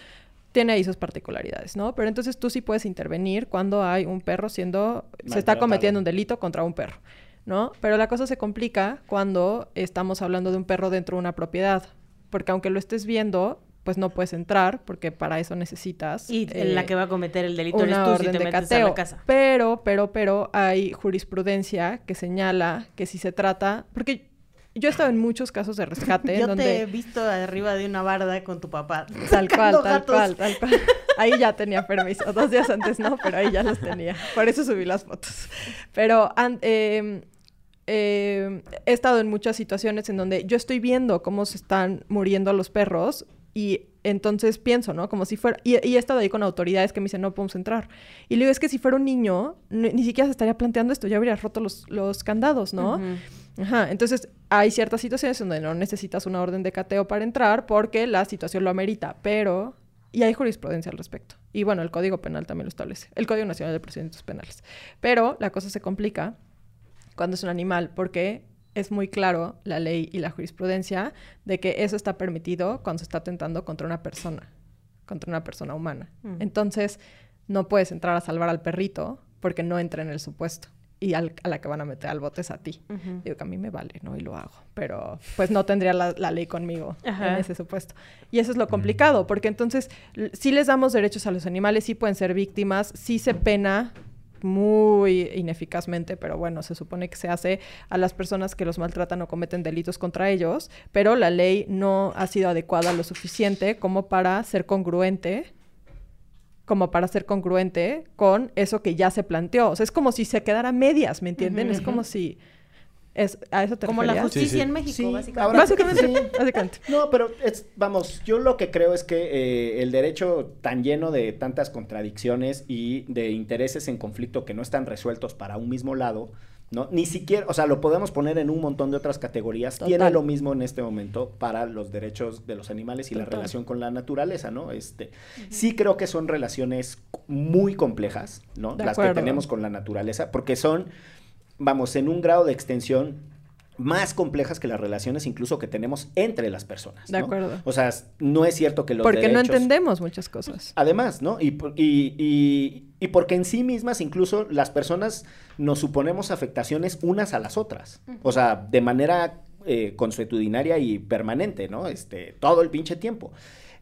Tiene ahí sus particularidades, ¿no? Pero entonces tú sí puedes intervenir cuando hay un perro siendo... Se está cometiendo un delito contra un perro, ¿no? Pero la cosa se complica cuando estamos hablando de un perro dentro de una propiedad. Porque aunque lo estés viendo, pues no puedes entrar porque para eso necesitas... Y eh, en la que va a cometer el delito eres una tú si orden te de metes a cateo. la casa. Pero, pero, pero hay jurisprudencia que señala que si se trata, porque yo he estado en muchos casos de rescate Yo donde te he visto arriba de una barda con tu papá. tal cual, tal gatos. cual, tal cual. Ahí ya tenía permiso. Dos días antes no, pero ahí ya los tenía. Por eso subí las fotos. Pero eh, eh, he estado en muchas situaciones en donde yo estoy viendo cómo se están muriendo los perros y entonces pienso, ¿no? Como si fuera... Y, y he estado ahí con autoridades que me dicen, no podemos entrar. Y le digo, es que si fuera un niño, ni, ni siquiera se estaría planteando esto, ya habría roto los, los candados, ¿no? Ujú. Ajá, entonces hay ciertas situaciones donde no necesitas una orden de cateo para entrar porque la situación lo amerita, pero... Y hay jurisprudencia al respecto. Y bueno, el Código Penal también lo establece, el Código Nacional de Procedimientos Penales. Pero la cosa se complica cuando es un animal porque es muy claro la ley y la jurisprudencia de que eso está permitido cuando se está atentando contra una persona, contra una persona humana. Mm. Entonces, no puedes entrar a salvar al perrito porque no entra en el supuesto. Y al- a la que van a meter al bote es a ti. Ujú. Digo que a mí me vale, ¿no? Y lo hago. Pero pues no tendría la, la ley conmigo Ajá. en ese supuesto. Y eso es lo complicado, porque entonces sí les damos derechos a los animales, sí pueden ser víctimas, sí se pena muy ineficazmente, pero bueno, se supone que se hace a las personas que los maltratan o cometen delitos contra ellos, pero la ley no ha sido adecuada lo suficiente como para ser congruente como para ser congruente con eso que ya se planteó. O sea, es como si se quedara a medias, ¿me entienden? Es como si... Es, ¿A eso te Como la justicia Sí, sí. en México, Sí, básicamente. ahora- Básicamente, básicamente. No, pero es, vamos, yo lo que creo es que eh, el derecho tan lleno de tantas contradicciones y de intereses en conflicto que no están resueltos para un mismo lado, ¿no? Ni siquiera, o sea, lo podemos poner en un montón de otras categorías. Tiene lo mismo en este momento para los derechos de los animales y la relación con la naturaleza, ¿no? Este, sí creo que son relaciones muy complejas, ¿no? De Las que tenemos con la naturaleza, porque son, vamos, en un grado de extensión más complejas que las relaciones incluso que tenemos entre las personas. De ¿no? acuerdo. O sea, no es cierto que los Porque no entendemos muchas cosas. Además, ¿no? Y, y, y- y porque en sí mismas incluso las personas nos suponemos afectaciones unas a las otras. O sea, de manera eh, consuetudinaria y permanente, ¿no? Este, todo el pinche tiempo.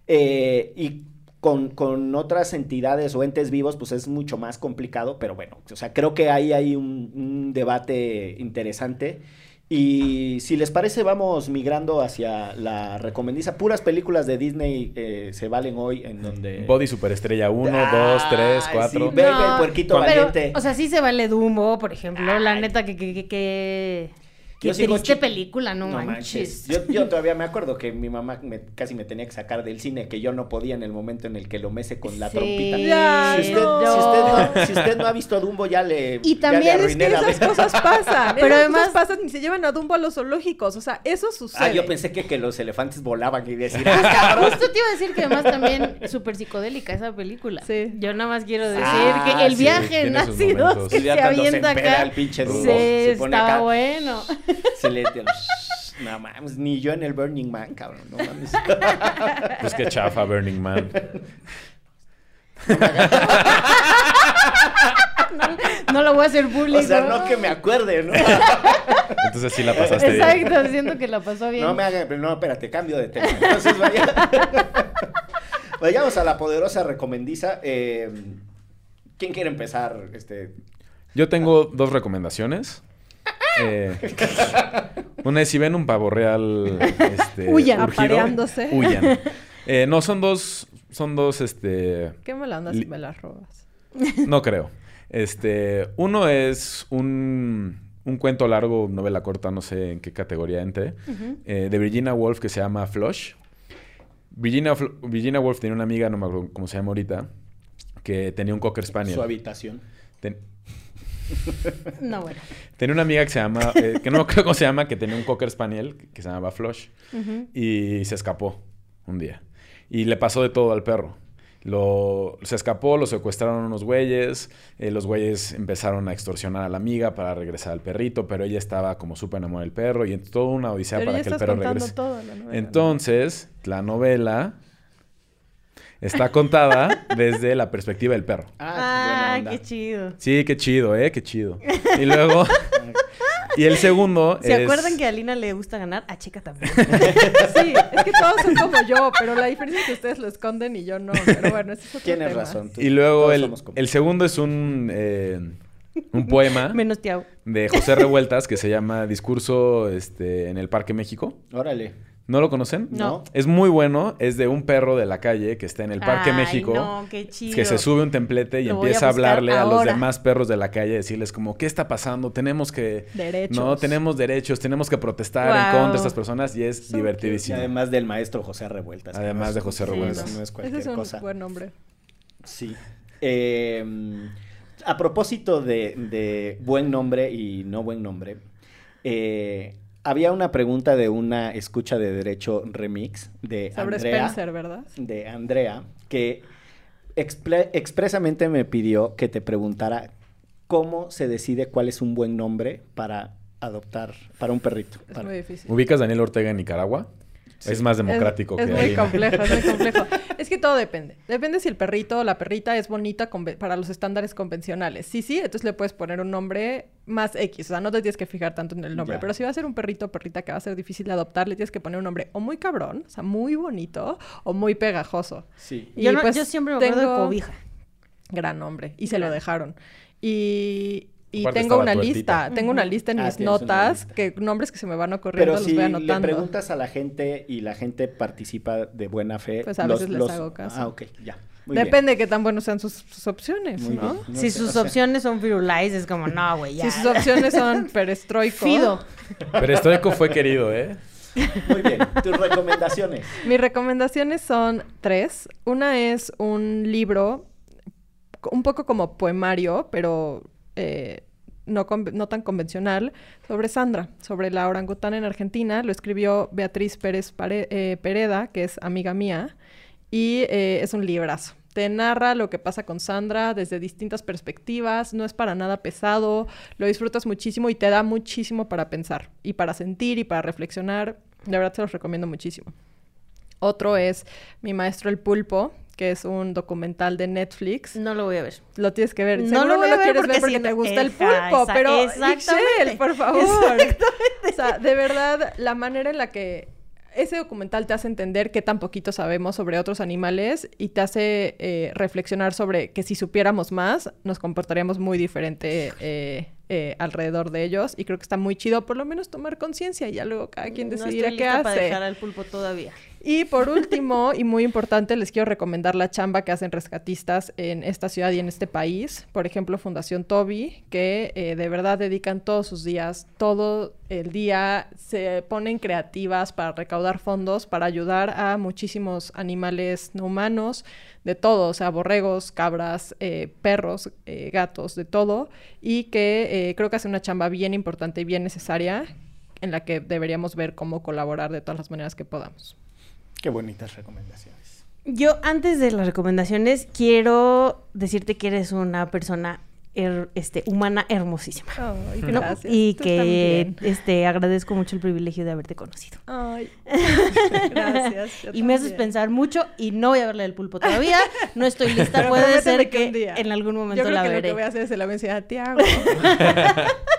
Eh, y con, con otras entidades o entes vivos, pues es mucho más complicado, pero bueno, o sea, creo que ahí hay un, un debate interesante. Y si les parece, vamos migrando hacia la recomendiza. Puras películas de Disney eh, se valen hoy en donde... Body Superestrella 1, 2, Ay, 3, sí, 4. ve- Venga, el puerquito pero, valiente. o sea, sí se vale Dumbo, por ejemplo. La neta, que, que, que, que, qué Yo sigo triste chi- película, no, manches. Yo, yo todavía me acuerdo que mi mamá me- casi me tenía que sacar del cine, que yo no podía en el momento en el que lo mece con la Sí. trompita. Ya, si, usted, no. si usted no, si usted no ha visto Dumbo, ya le, Y ya le también es que esas cosas pasan. Pero Pero además- pasan y se llevan a Dumbo a los zoológicos. O sea, eso sucede. Ah, yo pensé que, que los elefantes volaban y decir, "Ah, cabrón". Justo te iba a decir que además también súper psicodélica esa película. Sí. Yo nada más quiero decir Ah, que el sí, viaje en ácidos que se se avienta empeda acá. el pinche Dumbo, sí, se pone está acá. bueno. Se le... No mames, ni yo en el Burning Man, cabrón, no mames. Pues qué chafa, Burning Man. No lo voy a hacer público. O sea, no que me acuerde, ¿no? Entonces sí la pasaste bien. Exacto, siento que la pasó bien. No me pero no, espérate, cambio de tema. Entonces vaya. Vayamos a la poderosa recomendiza. Eh, ¿Quién quiere empezar? Este, Yo tengo dos recomendaciones. Eh, una es si ven un pavo real este, Huyan, urgido, apareándose. huyan. Eh, no, son dos, son dos, este, Qué mala onda si me las robas. no creo. Este, uno es un, un cuento largo, novela corta, no sé en qué categoría entre, eh, de Virginia Woolf que se llama Flush. Virginia, Fl- Virginia Woolf tenía una amiga, no me acuerdo cómo se llama ahorita, que tenía un Cocker Spaniel. su habitación. Ten- No, bueno. Tenía una amiga que se llama, eh, que no me acuerdo cómo se llama, que tenía un Cocker Spaniel que, se llamaba Flush. Y se escapó un día. Y le pasó de todo al perro. Lo, se escapó, lo secuestraron unos güeyes. eh, los güeyes empezaron a extorsionar a la amiga para regresar al perrito, pero ella estaba como súper enamorada del perro y en toda una odisea Pero para que el perro regrese. toda la novela, ¿no? Entonces, la novela está contada desde la perspectiva del perro. Ah, qué chido. Sí, qué chido, ¿eh? Qué chido. Y luego... y el segundo ¿Se es... acuerdan que a Alina le gusta ganar? A Chica también. Sí, es que todos son como yo, pero la diferencia es que ustedes lo esconden y yo no. Pero bueno, ese es otro Tienes tema. razón. tú- Y luego el, el segundo es un, eh, un poema Menos de José Revueltas que se llama Discurso este, en el Parque México. Órale. ¿No lo conocen? No. Es muy bueno. Es de un perro de la calle que está en el Parque Ay, México. no, qué chido. Que se sube un templete y Lo voy a empieza a, hablarle a los demás perros de la calle, decirles como, ¿qué está pasando? Tenemos que... Derechos. No, tenemos derechos, tenemos que protestar en contra de estas personas y es So Y divertidísimo. además del maestro José Revueltas. Además de José Revueltas. No, no es Ese cualquier es un cosa. buen nombre. Sí. Eh, a propósito de, de buen nombre y no buen nombre, eh, había una pregunta de una escucha de derecho remix de Sobre Andrea. Spencer, ¿verdad? De Andrea, que expresamente me pidió que te preguntara cómo se decide cuál es un buen nombre para adoptar, para un perrito. Es para- muy difícil. ¿Ubicas Daniel Ortega en Nicaragua? Es más democrático es, que es muy ahí. complejo, es muy complejo. Es que todo depende. Depende si el perrito o la perrita es bonita para los estándares convencionales. Sí, sí, entonces le puedes poner un nombre más X. O sea, no te tienes que fijar tanto en el nombre. Ya. Pero si va a ser un perrito o perrita que va a ser difícil de adoptar, le tienes que poner un nombre o muy cabrón, o sea, muy bonito, o muy pegajoso. Sí. Y Yo, no- pues yo siempre me acuerdo tengo- de Cobija. Gran nombre. Y se lo dejaron. Y, y Aparte tengo una lista. Tengo una lista en Ah, mis notas, que nombres que se me van ocurriendo Pero los si voy le anotando. preguntas a la gente y la gente participa de buena fe, Pues a veces les hago caso. Ah, ok, ya. Muy bien. Depende de qué tan buenos sean sus, sus opciones, Muy ¿no? bien. No si sé, sus o sea, opciones son Firulais, es como, no, güey, ya. Si sus opciones son perestroico. Fido. Perestroico fue querido, ¿eh? Muy bien. Tus recomendaciones. Mis recomendaciones son tres. Una es un libro un poco como poemario, pero eh, no, tan convencional, sobre Sandra, sobre la orangutana en Argentina. Lo escribió Beatriz Pérez eh, Pereda, que es amiga mía, y eh, es un librazo. Te narra lo que pasa con Sandra desde distintas perspectivas, no es para nada pesado, lo disfrutas muchísimo y te da muchísimo para pensar y para sentir y para reflexionar. De verdad se los recomiendo muchísimo. Otro es Mi Maestro el Pulpo, que es un documental de Netflix. No lo voy a ver. Lo tienes que ver. No Seguro lo voy a ver quieres porque ver porque si te no- gusta el pulpo, esa- pero. Ixchel, por favor. O sea, de verdad, la manera en la que ese documental te hace entender qué tan poquito sabemos sobre otros animales y te hace eh, reflexionar sobre que si supiéramos más, nos comportaríamos muy diferente eh, eh, alrededor de ellos. Y creo que está muy chido por lo menos tomar conciencia y ya luego cada quien No decidirá qué lista para hace. dejar al pulpo todavía. Y por último, y muy importante, les quiero recomendar la chamba que hacen rescatistas en esta ciudad y en este país. Por ejemplo, Fundación Toby, que eh, de verdad dedican todos sus días, todo el día, se ponen creativas para recaudar fondos, para ayudar a muchísimos animales no humanos, de todo, o sea, borregos, cabras, eh, perros, eh, gatos, de todo. Y que eh, creo que hace una chamba bien importante y bien necesaria en la que deberíamos ver cómo colaborar de todas las maneras que podamos. Qué bonitas recomendaciones. Yo, antes de las recomendaciones, quiero decirte que eres una persona her- este, humana hermosísima. Ay, ¿no? gracias. Y Tú que también. este, agradezco mucho el privilegio de haberte conocido. Ay, gracias. yo Y me haces pensar mucho y no voy a verla del pulpo todavía. No estoy lista. Pero Puede ser que que un día. en algún Yo momento creo la que lo veré. que voy a hacer es se la voy a enseñar a Tiago.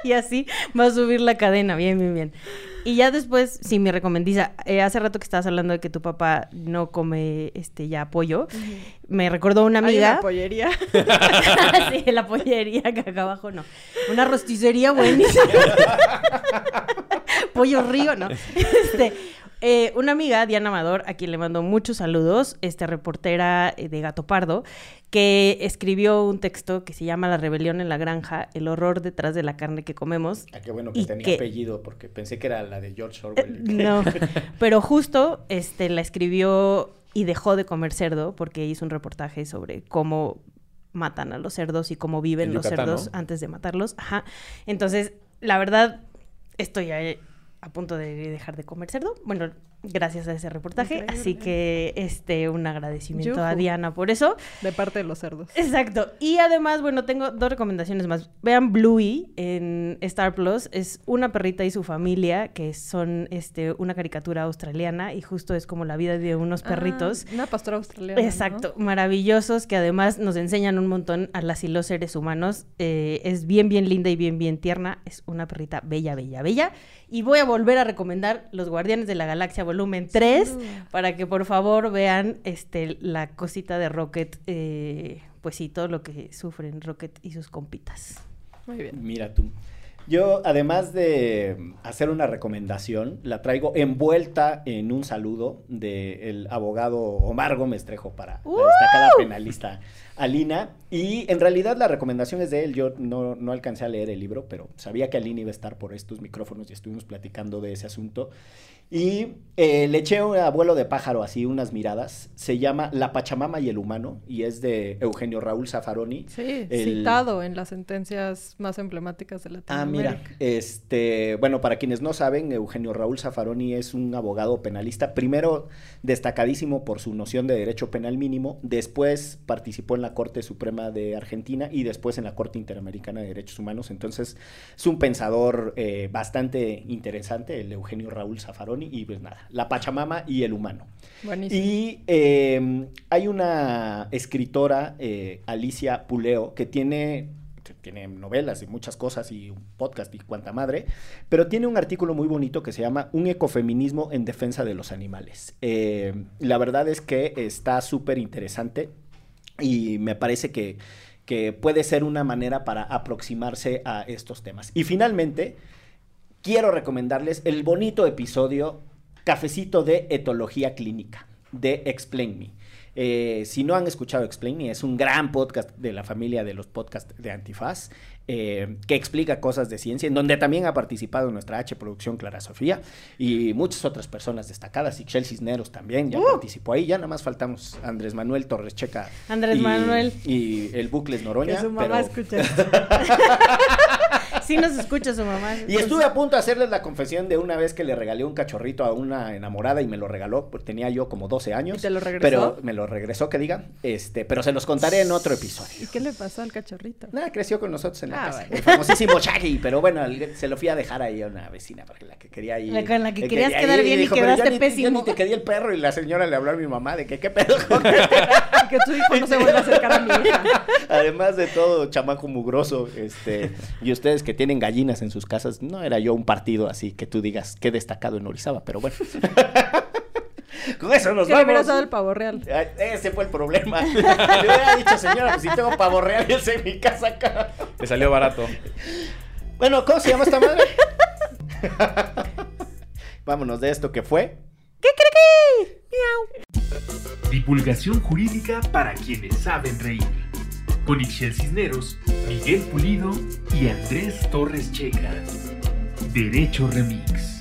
y así va a subir la cadena. Bien, bien, bien. Y ya después, sí, mi recomendiza. eh, hace rato que estabas hablando de que tu papá no come este ya pollo. Me recordó una Hay amiga. una pollería. sí, la pollería que acá abajo no. Una rosticería buenísima. Pollo río, no. Este, eh, una amiga, Diana Amador, a quien le mando muchos saludos, esta reportera eh, de Gato Pardo, que escribió un texto que se llama La rebelión en la granja, el horror detrás de la carne que comemos. Ah, qué bueno que Y tenía que- apellido, porque pensé que era la de George Eh, Orwell. No, pero justo este, la escribió y dejó de comer cerdo porque hizo un reportaje sobre cómo matan a los cerdos y cómo viven En los cerdos ¿no? antes de matarlos. Ajá. Entonces, la verdad, estoy a, a punto de dejar de comer cerdo. Bueno, gracias a ese reportaje. Así que, este, un agradecimiento a. Diana por eso. De parte de los cerdos. Exacto. Y además, bueno, tengo dos recomendaciones más. Vean Bluey en Star Plus. Es una perrita y su familia, que son este, una caricatura australiana y justo es como la vida de unos perritos. Ah, una pastora australiana. ¿no? Exacto, maravillosos que además nos enseñan un montón a las y los seres humanos. Eh, es bien, bien linda y bien, bien tierna. Es una perrita bella, bella, bella. Y voy a volver a recomendar Los Guardianes de la Galaxia volumen 3 para que por favor vean este, la cosita de Rocket. eh, pues sí, todo lo que sufren Rocket y sus compitas. Muy bien. Mira tú. Yo, además de hacer una recomendación, la traigo envuelta en un saludo del abogado Omar Gómez Trejo para la destacada penalista Alina. Y en realidad la recomendación es de él. Yo no, no alcancé a leer el libro, pero sabía que Alina iba a estar por estos micrófonos y estuvimos platicando de ese asunto. Y eh, le eché un abuelo de pájaro así, unas miradas. Se llama La Pachamama y el Humano y es de Eugenio Raúl Zaffaroni. Sí, El- citado en las sentencias más emblemáticas de Ah, Latinoamérica. mira, este, bueno, para quienes no saben, Eugenio Raúl Zaffaroni es un abogado penalista, primero destacadísimo por su noción de derecho penal mínimo, después participó en la Corte Suprema de Argentina y después en la Corte Interamericana de Derechos Humanos, entonces es un pensador eh, bastante interesante, el Eugenio Raúl Zaffaroni, y pues nada, la Pachamama y el humano. Buenísimo. Y eh, hay una escritora, eh, Alicia Puleo, que tiene, tiene novelas y muchas cosas y un podcast y cuanta madre, pero tiene un artículo muy bonito que se llama Un ecofeminismo en defensa de los animales. Eh, la verdad es que está súper interesante y me parece que, que puede ser una manera para aproximarse a estos temas. Y finalmente, quiero recomendarles el bonito episodio Cafecito de Etología Clínica de Explain Me. Eh, si no han escuchado Explain Me, es un gran podcast de la familia de los podcasts de Antifaz eh, que explica cosas de ciencia, en donde también ha participado nuestra H Producción Clara Sofía y muchas otras personas destacadas. Y Shell Cisneros también ya participó ahí. Ya nada más faltamos Andrés Manuel Torres Checa. Andrés y- Manuel. Y el Bucles Noroña. que su mamá pero- escucha. Sí nos escucha su mamá. Y estuve a punto de hacerles la confesión de una vez que le regalé un cachorrito a una enamorada y me lo regaló, porque tenía yo como 12 años. ¿Y te lo regresó? Pero me lo regresó, que diga. Este, pero se los contaré en otro episodio. ¿Y qué le pasó al cachorrito? Nada, creció con nosotros en la Ah, casa. bueno. El famosísimo Shaggy, pero bueno, se lo fui a dejar ahí a una vecina para que la que quería ir. La con la que eh, querías quería quedar ir, bien y dijo, "Pero quedaste yo ni- Yo pésimo". ni te quería el perro y la señora le habló a mi mamá de que qué pedo. con Y que tu hijo no se vuelva a acercar a mi hija. Además de todo, chamaco mugroso, este, y ustedes que tienen gallinas en sus casas, no era yo un partido así que tú digas qué destacado en Orizaba, pero bueno. Con eso nos que le hubieras vamos. dado el pavo real. Ay, Ese fue el problema. Le hubiera dicho, señora, pues si tengo pavo real, ese en mi casa acá. Le salió barato. Bueno, ¿cómo se llama esta madre? Vámonos de esto que fue. Divulgación jurídica para quienes saben reír. Con Ixel Cisneros, Miguel Pulido y Andrés Torres Checa. Derecho Remix.